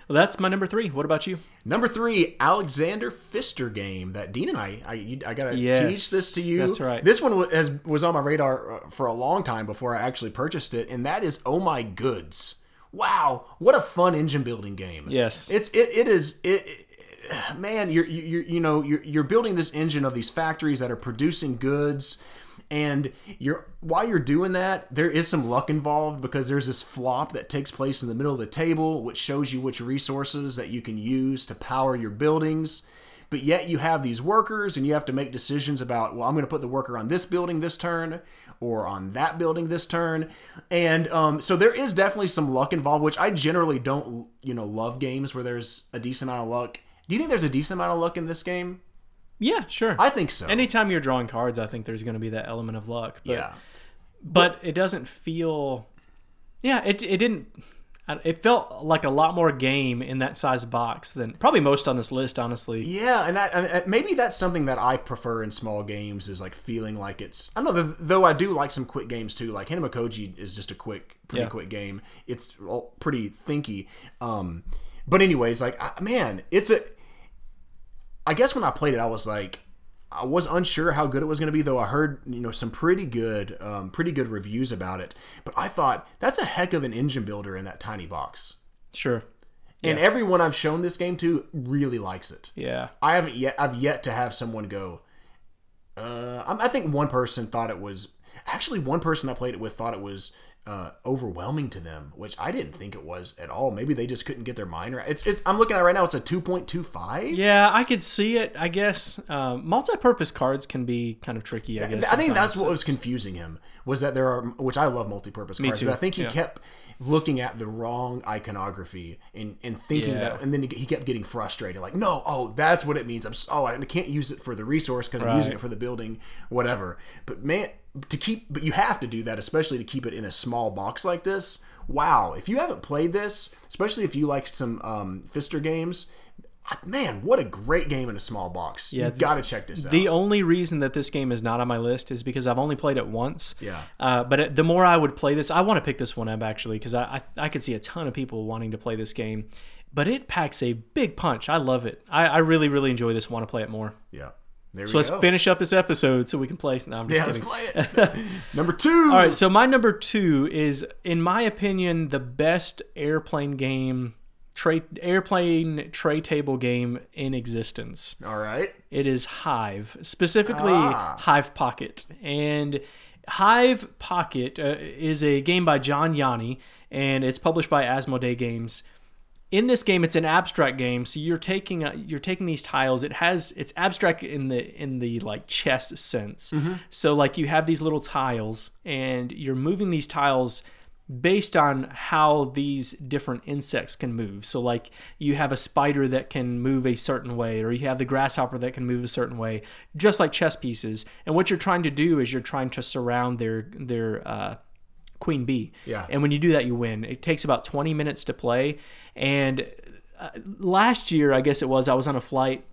Well, that's my number three. What about you? Number three, Alexander Pfister game that Dean and I, I, I gotta Yes, teach this to you. that's right. This one wa- has was on my radar uh, for a long time before I actually purchased it, and that is Oh My Goods. Wow, what a fun engine building game. Yes. it's it, it is it. it- Man, you're you're you know you're you're building this engine of these factories that are producing goods, and you're while you're doing that, there is some luck involved because there's this flop that takes place in the middle of the table, which shows you which resources that you can use to power your buildings. But yet you have these workers, and you have to make decisions about, well, I'm going to put the worker on this building this turn, or on that building this turn, and um, so there is definitely some luck involved, which I generally don't, you know, love games where there's a decent amount of luck. Do you think there's a decent amount of luck in this game? Yeah, sure. I think so. Anytime you're drawing cards, I think there's going to be that element of luck. But, yeah. but it doesn't feel. Yeah, it it didn't. It felt like a lot more game in that size box than probably most on this list, honestly. Yeah, and, that, and maybe that's something that I prefer in small games is like feeling like it's. I don't know, though I do like some quick games too. Like Hanamikoji is just a quick, pretty Yeah. quick game. It's all pretty thinky. Um, but anyways, like I, man, it's a. I guess when I played it, I was like, I was unsure how good it was going to be, though. I heard you know some pretty good, um, pretty good reviews about it. But I thought that's a heck of an engine builder in that tiny box. Sure. And everyone I've shown this game to really likes it. Yeah. I haven't yet. I've yet to have someone go. Uh, I think one person thought it was actually one person I played it with thought it was uh, overwhelming to them, which I didn't think it was at all. Maybe they just couldn't get their mind right. It's, it's I'm looking at it right now. It's a two point two five. Yeah, I could see it. I guess um, multi-purpose cards can be kind of tricky. I guess I think that's sometimes. what was confusing him was that there are, which I love multi-purpose cards, too, but I think he yeah. kept looking at the wrong iconography and, and thinking Yeah. that, and then he kept getting frustrated, like, no, oh, that's what it means. I'm, oh, I can't use it for the resource because I'm using it for the building, whatever. But man, to keep, but you have to do that, especially to keep it in a small box like this. Wow, if you haven't played this, especially if you like some um, Pfister games. Man, what a great game in a small box! Yeah, you got to check this out. The only reason that this game is not on my list is because I've only played it once. Yeah. Uh, but it, the more I would play this, I want to pick this one up actually because I, I I could see a ton of people wanting to play this game. But it packs a big punch. I love it. I, I really really enjoy this. Want to play it more. yeah, there So let's go. finish up this episode so we can play. No, I'm just Yeah, let's play it. *laughs* Number two. All right, so my number two is, in my opinion, the best airplane game, tray airplane tray table game in existence. All right. It is Hive, specifically Ah. Hive Pocket. And Hive Pocket uh, is a game by John Yianni, and it's published by Asmodee Games. In this game, it's an abstract game, so you're taking uh, you're taking these tiles. It has it's abstract in the in the like chess sense. So like you have these little tiles, and you're moving these tiles based on how these different insects can move. So like you have a spider that can move a certain way or you have the grasshopper that can move a certain way, just like chess pieces. And what you're trying to do is you're trying to surround their their uh, queen bee. Yeah. And when you do that you win. It takes about 20 minutes to play and uh, last year I guess it was I was on a flight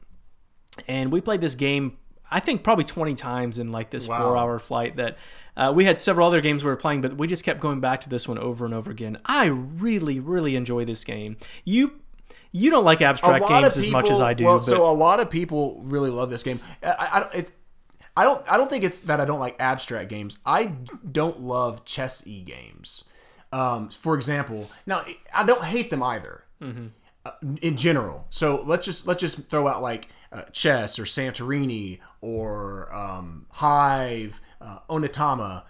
and we played this game I think probably 20 times in like this Wow. 4-hour flight that uh, we had several other games we were playing, but we just kept going back to this one over and over again. I really, really enjoy this game. You you don't like abstract games as much as I do, Well, so a lot of people really love this game. I, I, I- it, I don't. I don't think it's that I don't like abstract games. I don't love chess e games. Um, for example, now I don't hate them either. Mm-hmm. Uh, in general, so let's just let's just throw out like uh, chess or Santorini or um, Hive, uh, Onitama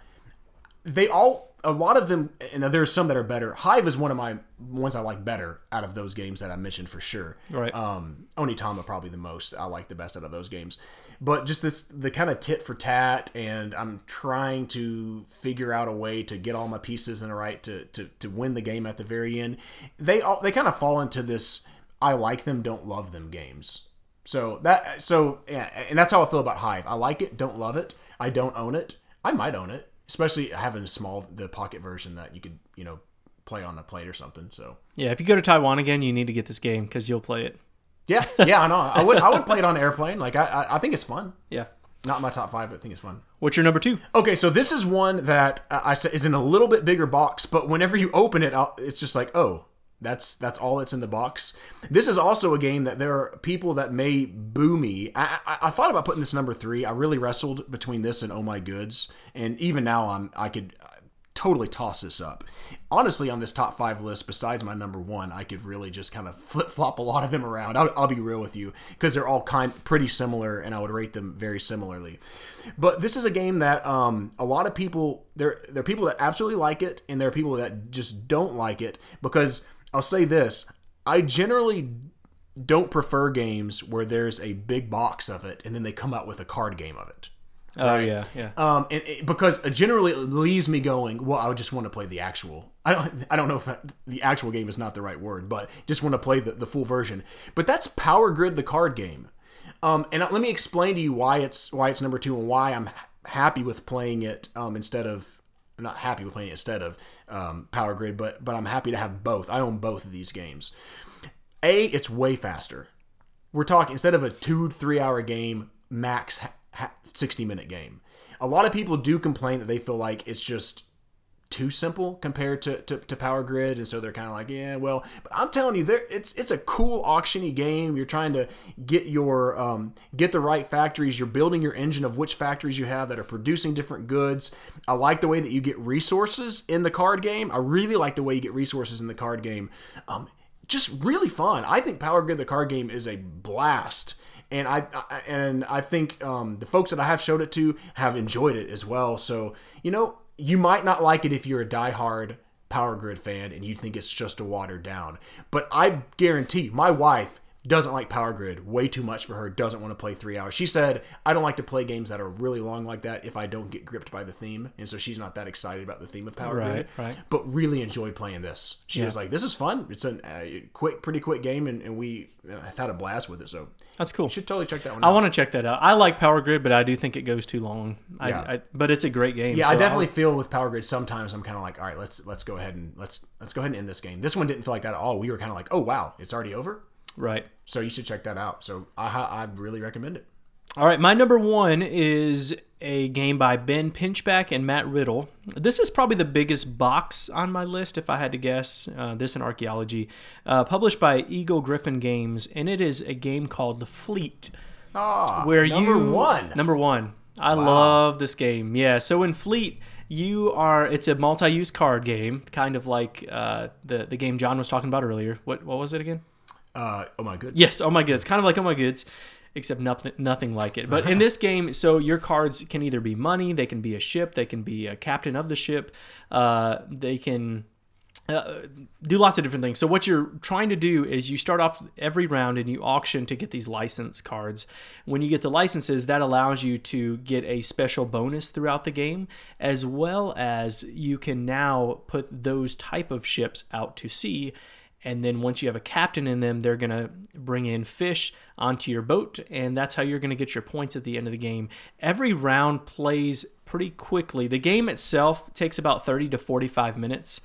they all a lot of them and there's some that are better hive is one of my ones i like better out of those games that i mentioned for sure Right. um onitama probably the most i like the best out of those games but just this the kind of tit for tat and i'm trying to figure out a way to get all my pieces in a right to to, to win the game at the very end they all they kind of fall into this i like them don't love them games so that so yeah, and that's how I feel about Hive. I like it, don't love it. I don't own it. I might own it, especially having a small the pocket version that you could you know play on a plate or something. So yeah, if you go to Taiwan again, you need to get this game because you'll play it. yeah, *laughs* yeah, I know. I would I would play it on an airplane. Like I I, I think it's fun. Yeah. Not my top five, but I think it's fun. What's your number two? Okay, so this is one that I said is in a little bit bigger box, but whenever you open it, it's just like, oh, that's that's all that's in the box. This is also a game that there are people that may boo me. I, I, I thought about putting this number three. I really wrestled between this and Oh My Goods, and even now I'm I could uh, totally toss this up. Honestly, on this top five list, besides my number one, I could really just kind of flip flop a lot of them around. I'll, I'll be real with you because they're all kind pretty similar, and I would rate them very similarly. But this is a game that um, a lot of people there there are people that absolutely like it, and there are people that just don't like it because I'll say this: I generally don't prefer games where there's a big box of it and then they come out with a card game of it. Oh yeah, yeah. Um, and it, because generally it leaves me going, well, I would just want to play the actual. I don't, I don't know if the actual game is not the right word, but just want to play the, the full version. But that's Power Grid, the card game. Um, and let me explain to you why it's why it's number two and why I'm happy with playing it um, instead of I'm not happy with playing instead of um, Power Grid, but but I'm happy to have both. I own both of these games. A, it's way faster. We're talking instead of a two three hour game, max ha- ha- 60 minute game. A lot of people do complain that they feel like it's just too simple compared to, to, to Power Grid, and so they're kind of like, yeah, well. But I'm telling you, there it's it's a cool auctiony game. You're trying to get your um, get the right factories. You're building your engine of which factories you have that are producing different goods. I like the way that you get resources in the card game. I really like the way you get resources in the card game. Um, just really fun. I think Power Grid the card game is a blast and I, I, and I think um, the folks that I have showed it to have enjoyed it as well. So you know, you might not like it if you're a diehard Power Grid fan and you think it's just a watered down. But I guarantee my wife doesn't like Power Grid way too much for her, doesn't want to play three hours. She said, I don't like to play games that are really long like that if I don't get gripped by the theme. And so she's not that excited about the theme of Power Right, Grid. right. But really enjoyed playing this. She Yeah. was like, this is fun. It's a uh, quick, pretty quick game, and, and we uh, have had a blast with it. So That's cool. you should totally check that one I out. want to check that out. I like Power Grid, but I do think it goes too long. I, Yeah. I, but it's a great game. Yeah, so I I'll- definitely feel with Power Grid. Sometimes I'm kind of like, all right, let's let's go ahead and let's let's go ahead and end this game. This one didn't feel like that at all. We were kind of like, oh wow, it's already over. Right. So you should check that out. So I I really recommend it. All right, my number one is a game by Ben Pinchback and Matt Riddle. This is probably the biggest box on my list, if I had to guess. Uh, this in archaeology, uh, published by Eagle Gryphon Games, and it is a game called The Fleet. Ah, where number you one. number one i love this game yeah so in fleet you are it's a multi-use card game kind of like uh, the the game john was talking about earlier what what was it again Uh, oh my goodness. yes oh my goods kind of like oh my goods except nothing nothing like it but in this *laughs* game so your cards can either be money they can be a ship they can be a captain of the ship uh, they can uh, do lots of different things. So what you're trying to do is you start off every round and you auction to get these license cards. When you get the licenses, that allows you to get a special bonus throughout the game, as well as you can now put those type of ships out to sea. And then once you have a captain in them, they're gonna bring in fish onto your boat, and that's how you're gonna get your points at the end of the game. Every round plays pretty quickly. The game itself takes about 30 to 45 minutes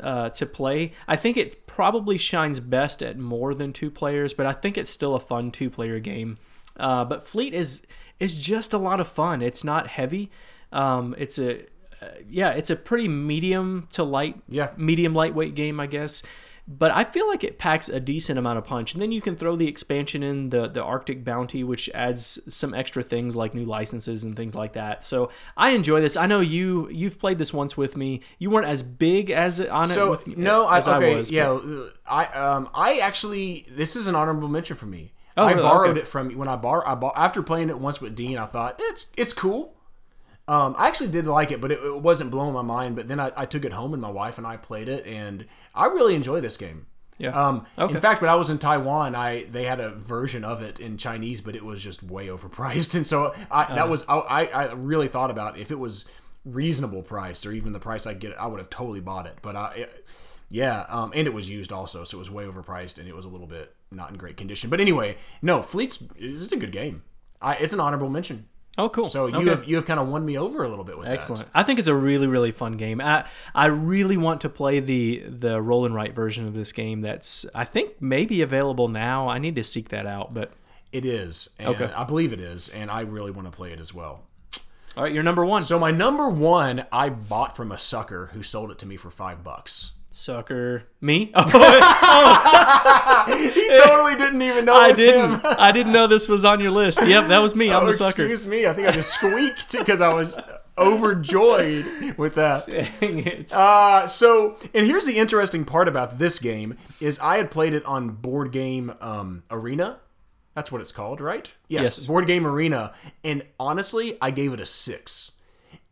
uh, to play. I think it probably shines best at more than two players, but I think it's still a fun two player game. Uh, but Fleet is is just a lot of fun. It's not heavy. Um, it's a uh, yeah, it's a pretty medium to light, Yeah. medium lightweight game, I guess. But I feel like it packs a decent amount of punch. And then you can throw the expansion in the the Arctic Bounty, which adds some extra things like new licenses and things like that. So I enjoy this. I know you you've played this once with me. You weren't as big as it on it with me no, I, as okay, I was. yeah, uh, I um I actually this is an honorable mention for me. Oh, I really? borrowed Okay. it from when I bar I bought after playing it once with Dean. I thought it's it's cool. Um, I actually did like it, but it, it wasn't blowing my mind. But then I, I took it home and my wife and I played it, and I really enjoy this game. Yeah. Um, Okay. In fact, when I was in Taiwan, I they had a version of it in Chinese, but it was just way overpriced, *laughs* and so I, Uh. that was I, I I really thought about if it was reasonable priced or even the price I get, I would have totally bought it. But I, it, yeah, um, and it was used also, so it was way overpriced, and it was a little bit not in great condition. But anyway, no, Fleet's is a good game. I, it's an honorable mention. Oh, cool. So you Okay. have you have kind of won me over a little bit with that. Excellent. I think it's a really really fun game. I I really want to play the the roll and write version of this game. That's I think maybe available now. I need to seek that out. But It is, and Okay. I believe it is, and I really want to play it as well. all right, you're number one. So my number one, I bought from a sucker who sold it to me for five bucks. Sucker me. *laughs* Oh, *laughs* *laughs* He totally didn't even know I didn't. I didn't know this was on your list. Yep, that was me. I'm Oh, the sucker. excuse me. I think I just squeaked because I was overjoyed with that. Dang it. Uh, so, and here's the interesting part about this game is I had played it on Board Game um, Arena. That's what it's called, right? Yes. Board Game Arena. And honestly, I gave it a six.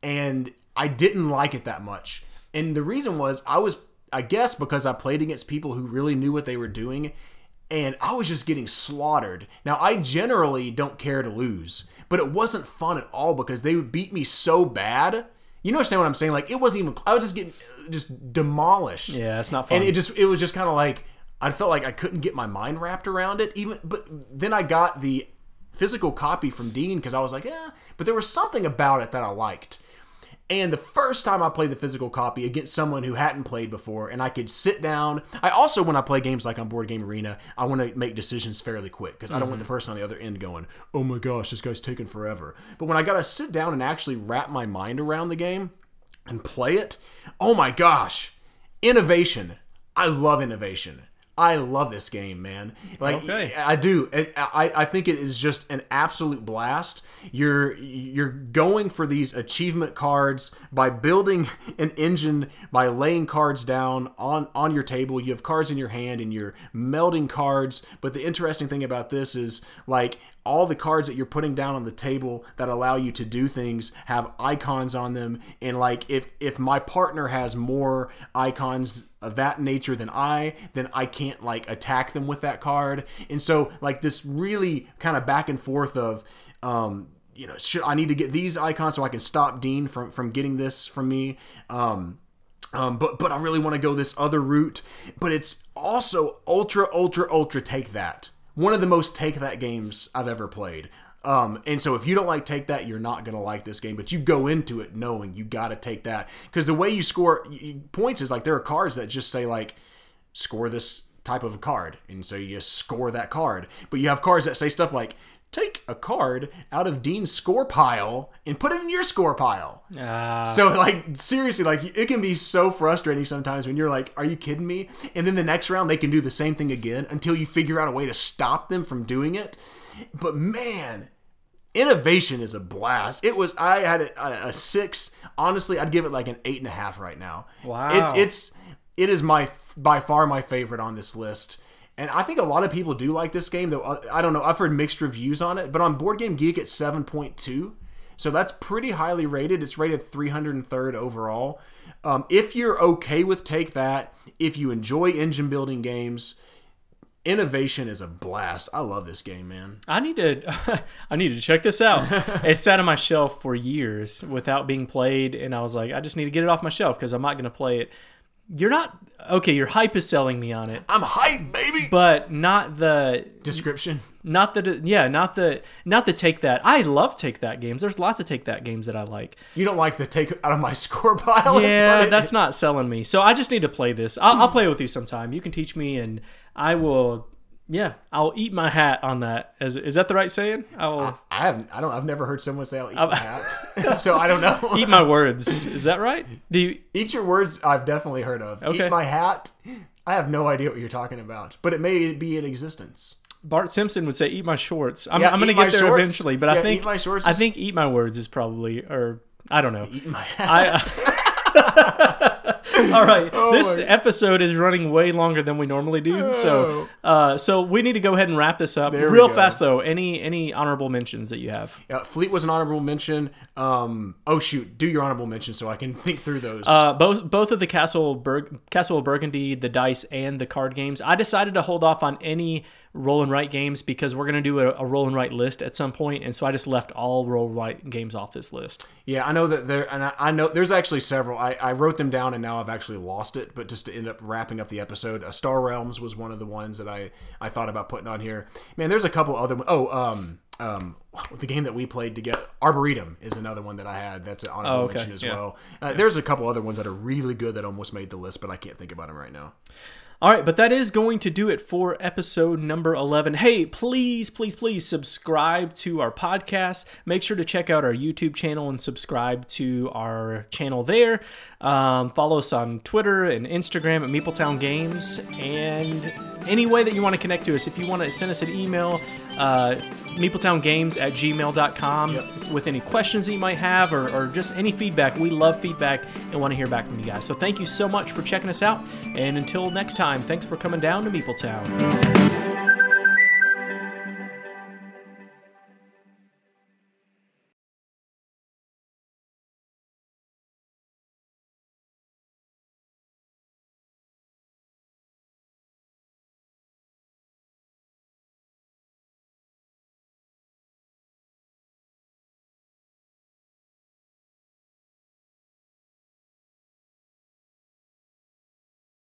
And I didn't like it that much. And the reason was I was, I guess, because I played against people who really knew what they were doing. And I was just getting slaughtered. Now, I generally don't care to lose, but it wasn't fun at all because they would beat me so bad. You understand what I'm saying? Like, it wasn't even, I was just getting just demolished yeah, it's not fun. and it just it was just kind of like I felt like I couldn't get my mind wrapped around it even but then I got the physical copy from Dean because I was like yeah but there was something about it that I liked And the first time I played the physical copy against someone who hadn't played before, and I could sit down. I also, when I play games like on Board Game Arena, I want to make decisions fairly quick because I don't want the mm-hmm. person on the other end going, "Oh my gosh, this guy's taking forever." But when I got to sit down and actually wrap my mind around the game and play it, oh my gosh, innovation! I love innovation. I love this game, man. Like Okay. I do. I, I I think it is just an absolute blast. You're you're going for these achievement cards by building *laughs* an engine by laying cards down on on your table. You have cards in your hand and you're melding cards. But the interesting thing about this is like all the cards that you're putting down on the table that allow you to do things have icons on them and like if if my partner has more icons of that nature than I, then I can't like attack them with that card. And so like this really kind of back and forth of um you know, should I need to get these icons so I can stop Dean from from getting this from me? Um um, but but I really want to go this other route. But it's also ultra ultra ultra take that. One of the most take that games I've ever played. Um, and so if you don't like take that, you're not gonna like this game. But you go into it knowing you got to take that because the way you score points is like there are cards that just say like score this type of card, and so you just score that card. But you have cards that say stuff like take a card out of Dean's score pile and put it in your score pile. Ah, So like seriously, like it can be so frustrating sometimes when you're like, "Are you kidding me?" And then the next round they can do the same thing again until you figure out a way to stop them from doing it. But man, innovation is a blast. It was I had a, a six. Honestly, I'd give it like an eight and a half right now. Wow. it's it's it is my by far my favorite on this list. And I think a lot of people do like this game, though. uh, I don't know. I've heard mixed reviews on it, but on Board Game Geek, it's seven point two. So that's pretty highly rated. It's rated 303rd overall. Um, if you're okay with Take That, if you enjoy engine building games, innovation is a blast. I love this game, man. I need to *laughs* I need to check this out. *laughs* it sat on my shelf for years without being played, and I was like, I just need to get it off my shelf because I'm not going to play it. You're not okay. Your hype is selling me on it, I'm hyped, baby. but not the Description. not the yeah not the not the take that. I love take that games. There's lots of take that games that I like. You don't like the take out of my *laughs* score pile? and Yeah, *laughs* it- that's not selling me. So I just need to play this. I'll, I'll play with you sometime. You can teach me, and I will. Yeah, I'll eat my hat on that. Is is that the right saying? I'll I haven't. I don't. I've never heard someone say I'll eat my hat, *laughs* so I don't know. *laughs* eat my words. Is that right? Do you? *laughs* Eat your words. I've definitely heard of. Okay. Eat my hat. I have no idea what you're talking about, but it may be in existence. Bart Simpson would say, "Eat my shorts." I'm, Yeah, I'm gonna get there shorts. eventually, but Yeah, I think eat my shorts I think "eat my words" is probably, or I don't know. Eat my hat. I, *laughs* all right, this Oh my- episode is running way longer than we normally do, so uh, so we need to go ahead and wrap this up Oh. There real fast. Though, any any honorable mentions that you have? Uh, Fleet was an honorable mention. Um, oh shoot, do your honorable mention so I can think through those. Uh, both both of the Castle Burg- Castle of Burgundy, the dice and the card games. I decided to hold off on any roll and write games because we're gonna do a, a roll and write list at some point, and so I just left all roll and write games off this list. yeah, I know that there, and I, I know there's actually several. I, I wrote them down and now I've actually lost it. But just to end up wrapping up the episode, uh, Star Realms was one of the ones that I I thought about putting on here. Man, there's a couple other. Oh, um, um, the game that we played together, Arboretum, is another one that I had. That's an honorable Oh, okay. mention as Yeah. well. Uh, There's a couple other ones that are really good that almost made the list, but I can't think about them right now. All right, but that is going to do it for episode number 11. Hey, please, please, please subscribe to our podcast. Make sure to check out our YouTube channel and subscribe to our channel there. Um, follow us on Twitter and Instagram at Meepletown Games. And any way that you want to connect to us, if you want to send us an email, uh, meepletowngames at gmail.com with any questions that you might have or, or just any feedback. We love feedback and want to hear back from you guys. So thank you so much for checking us out. And until next time, thanks for coming down to Meepletown.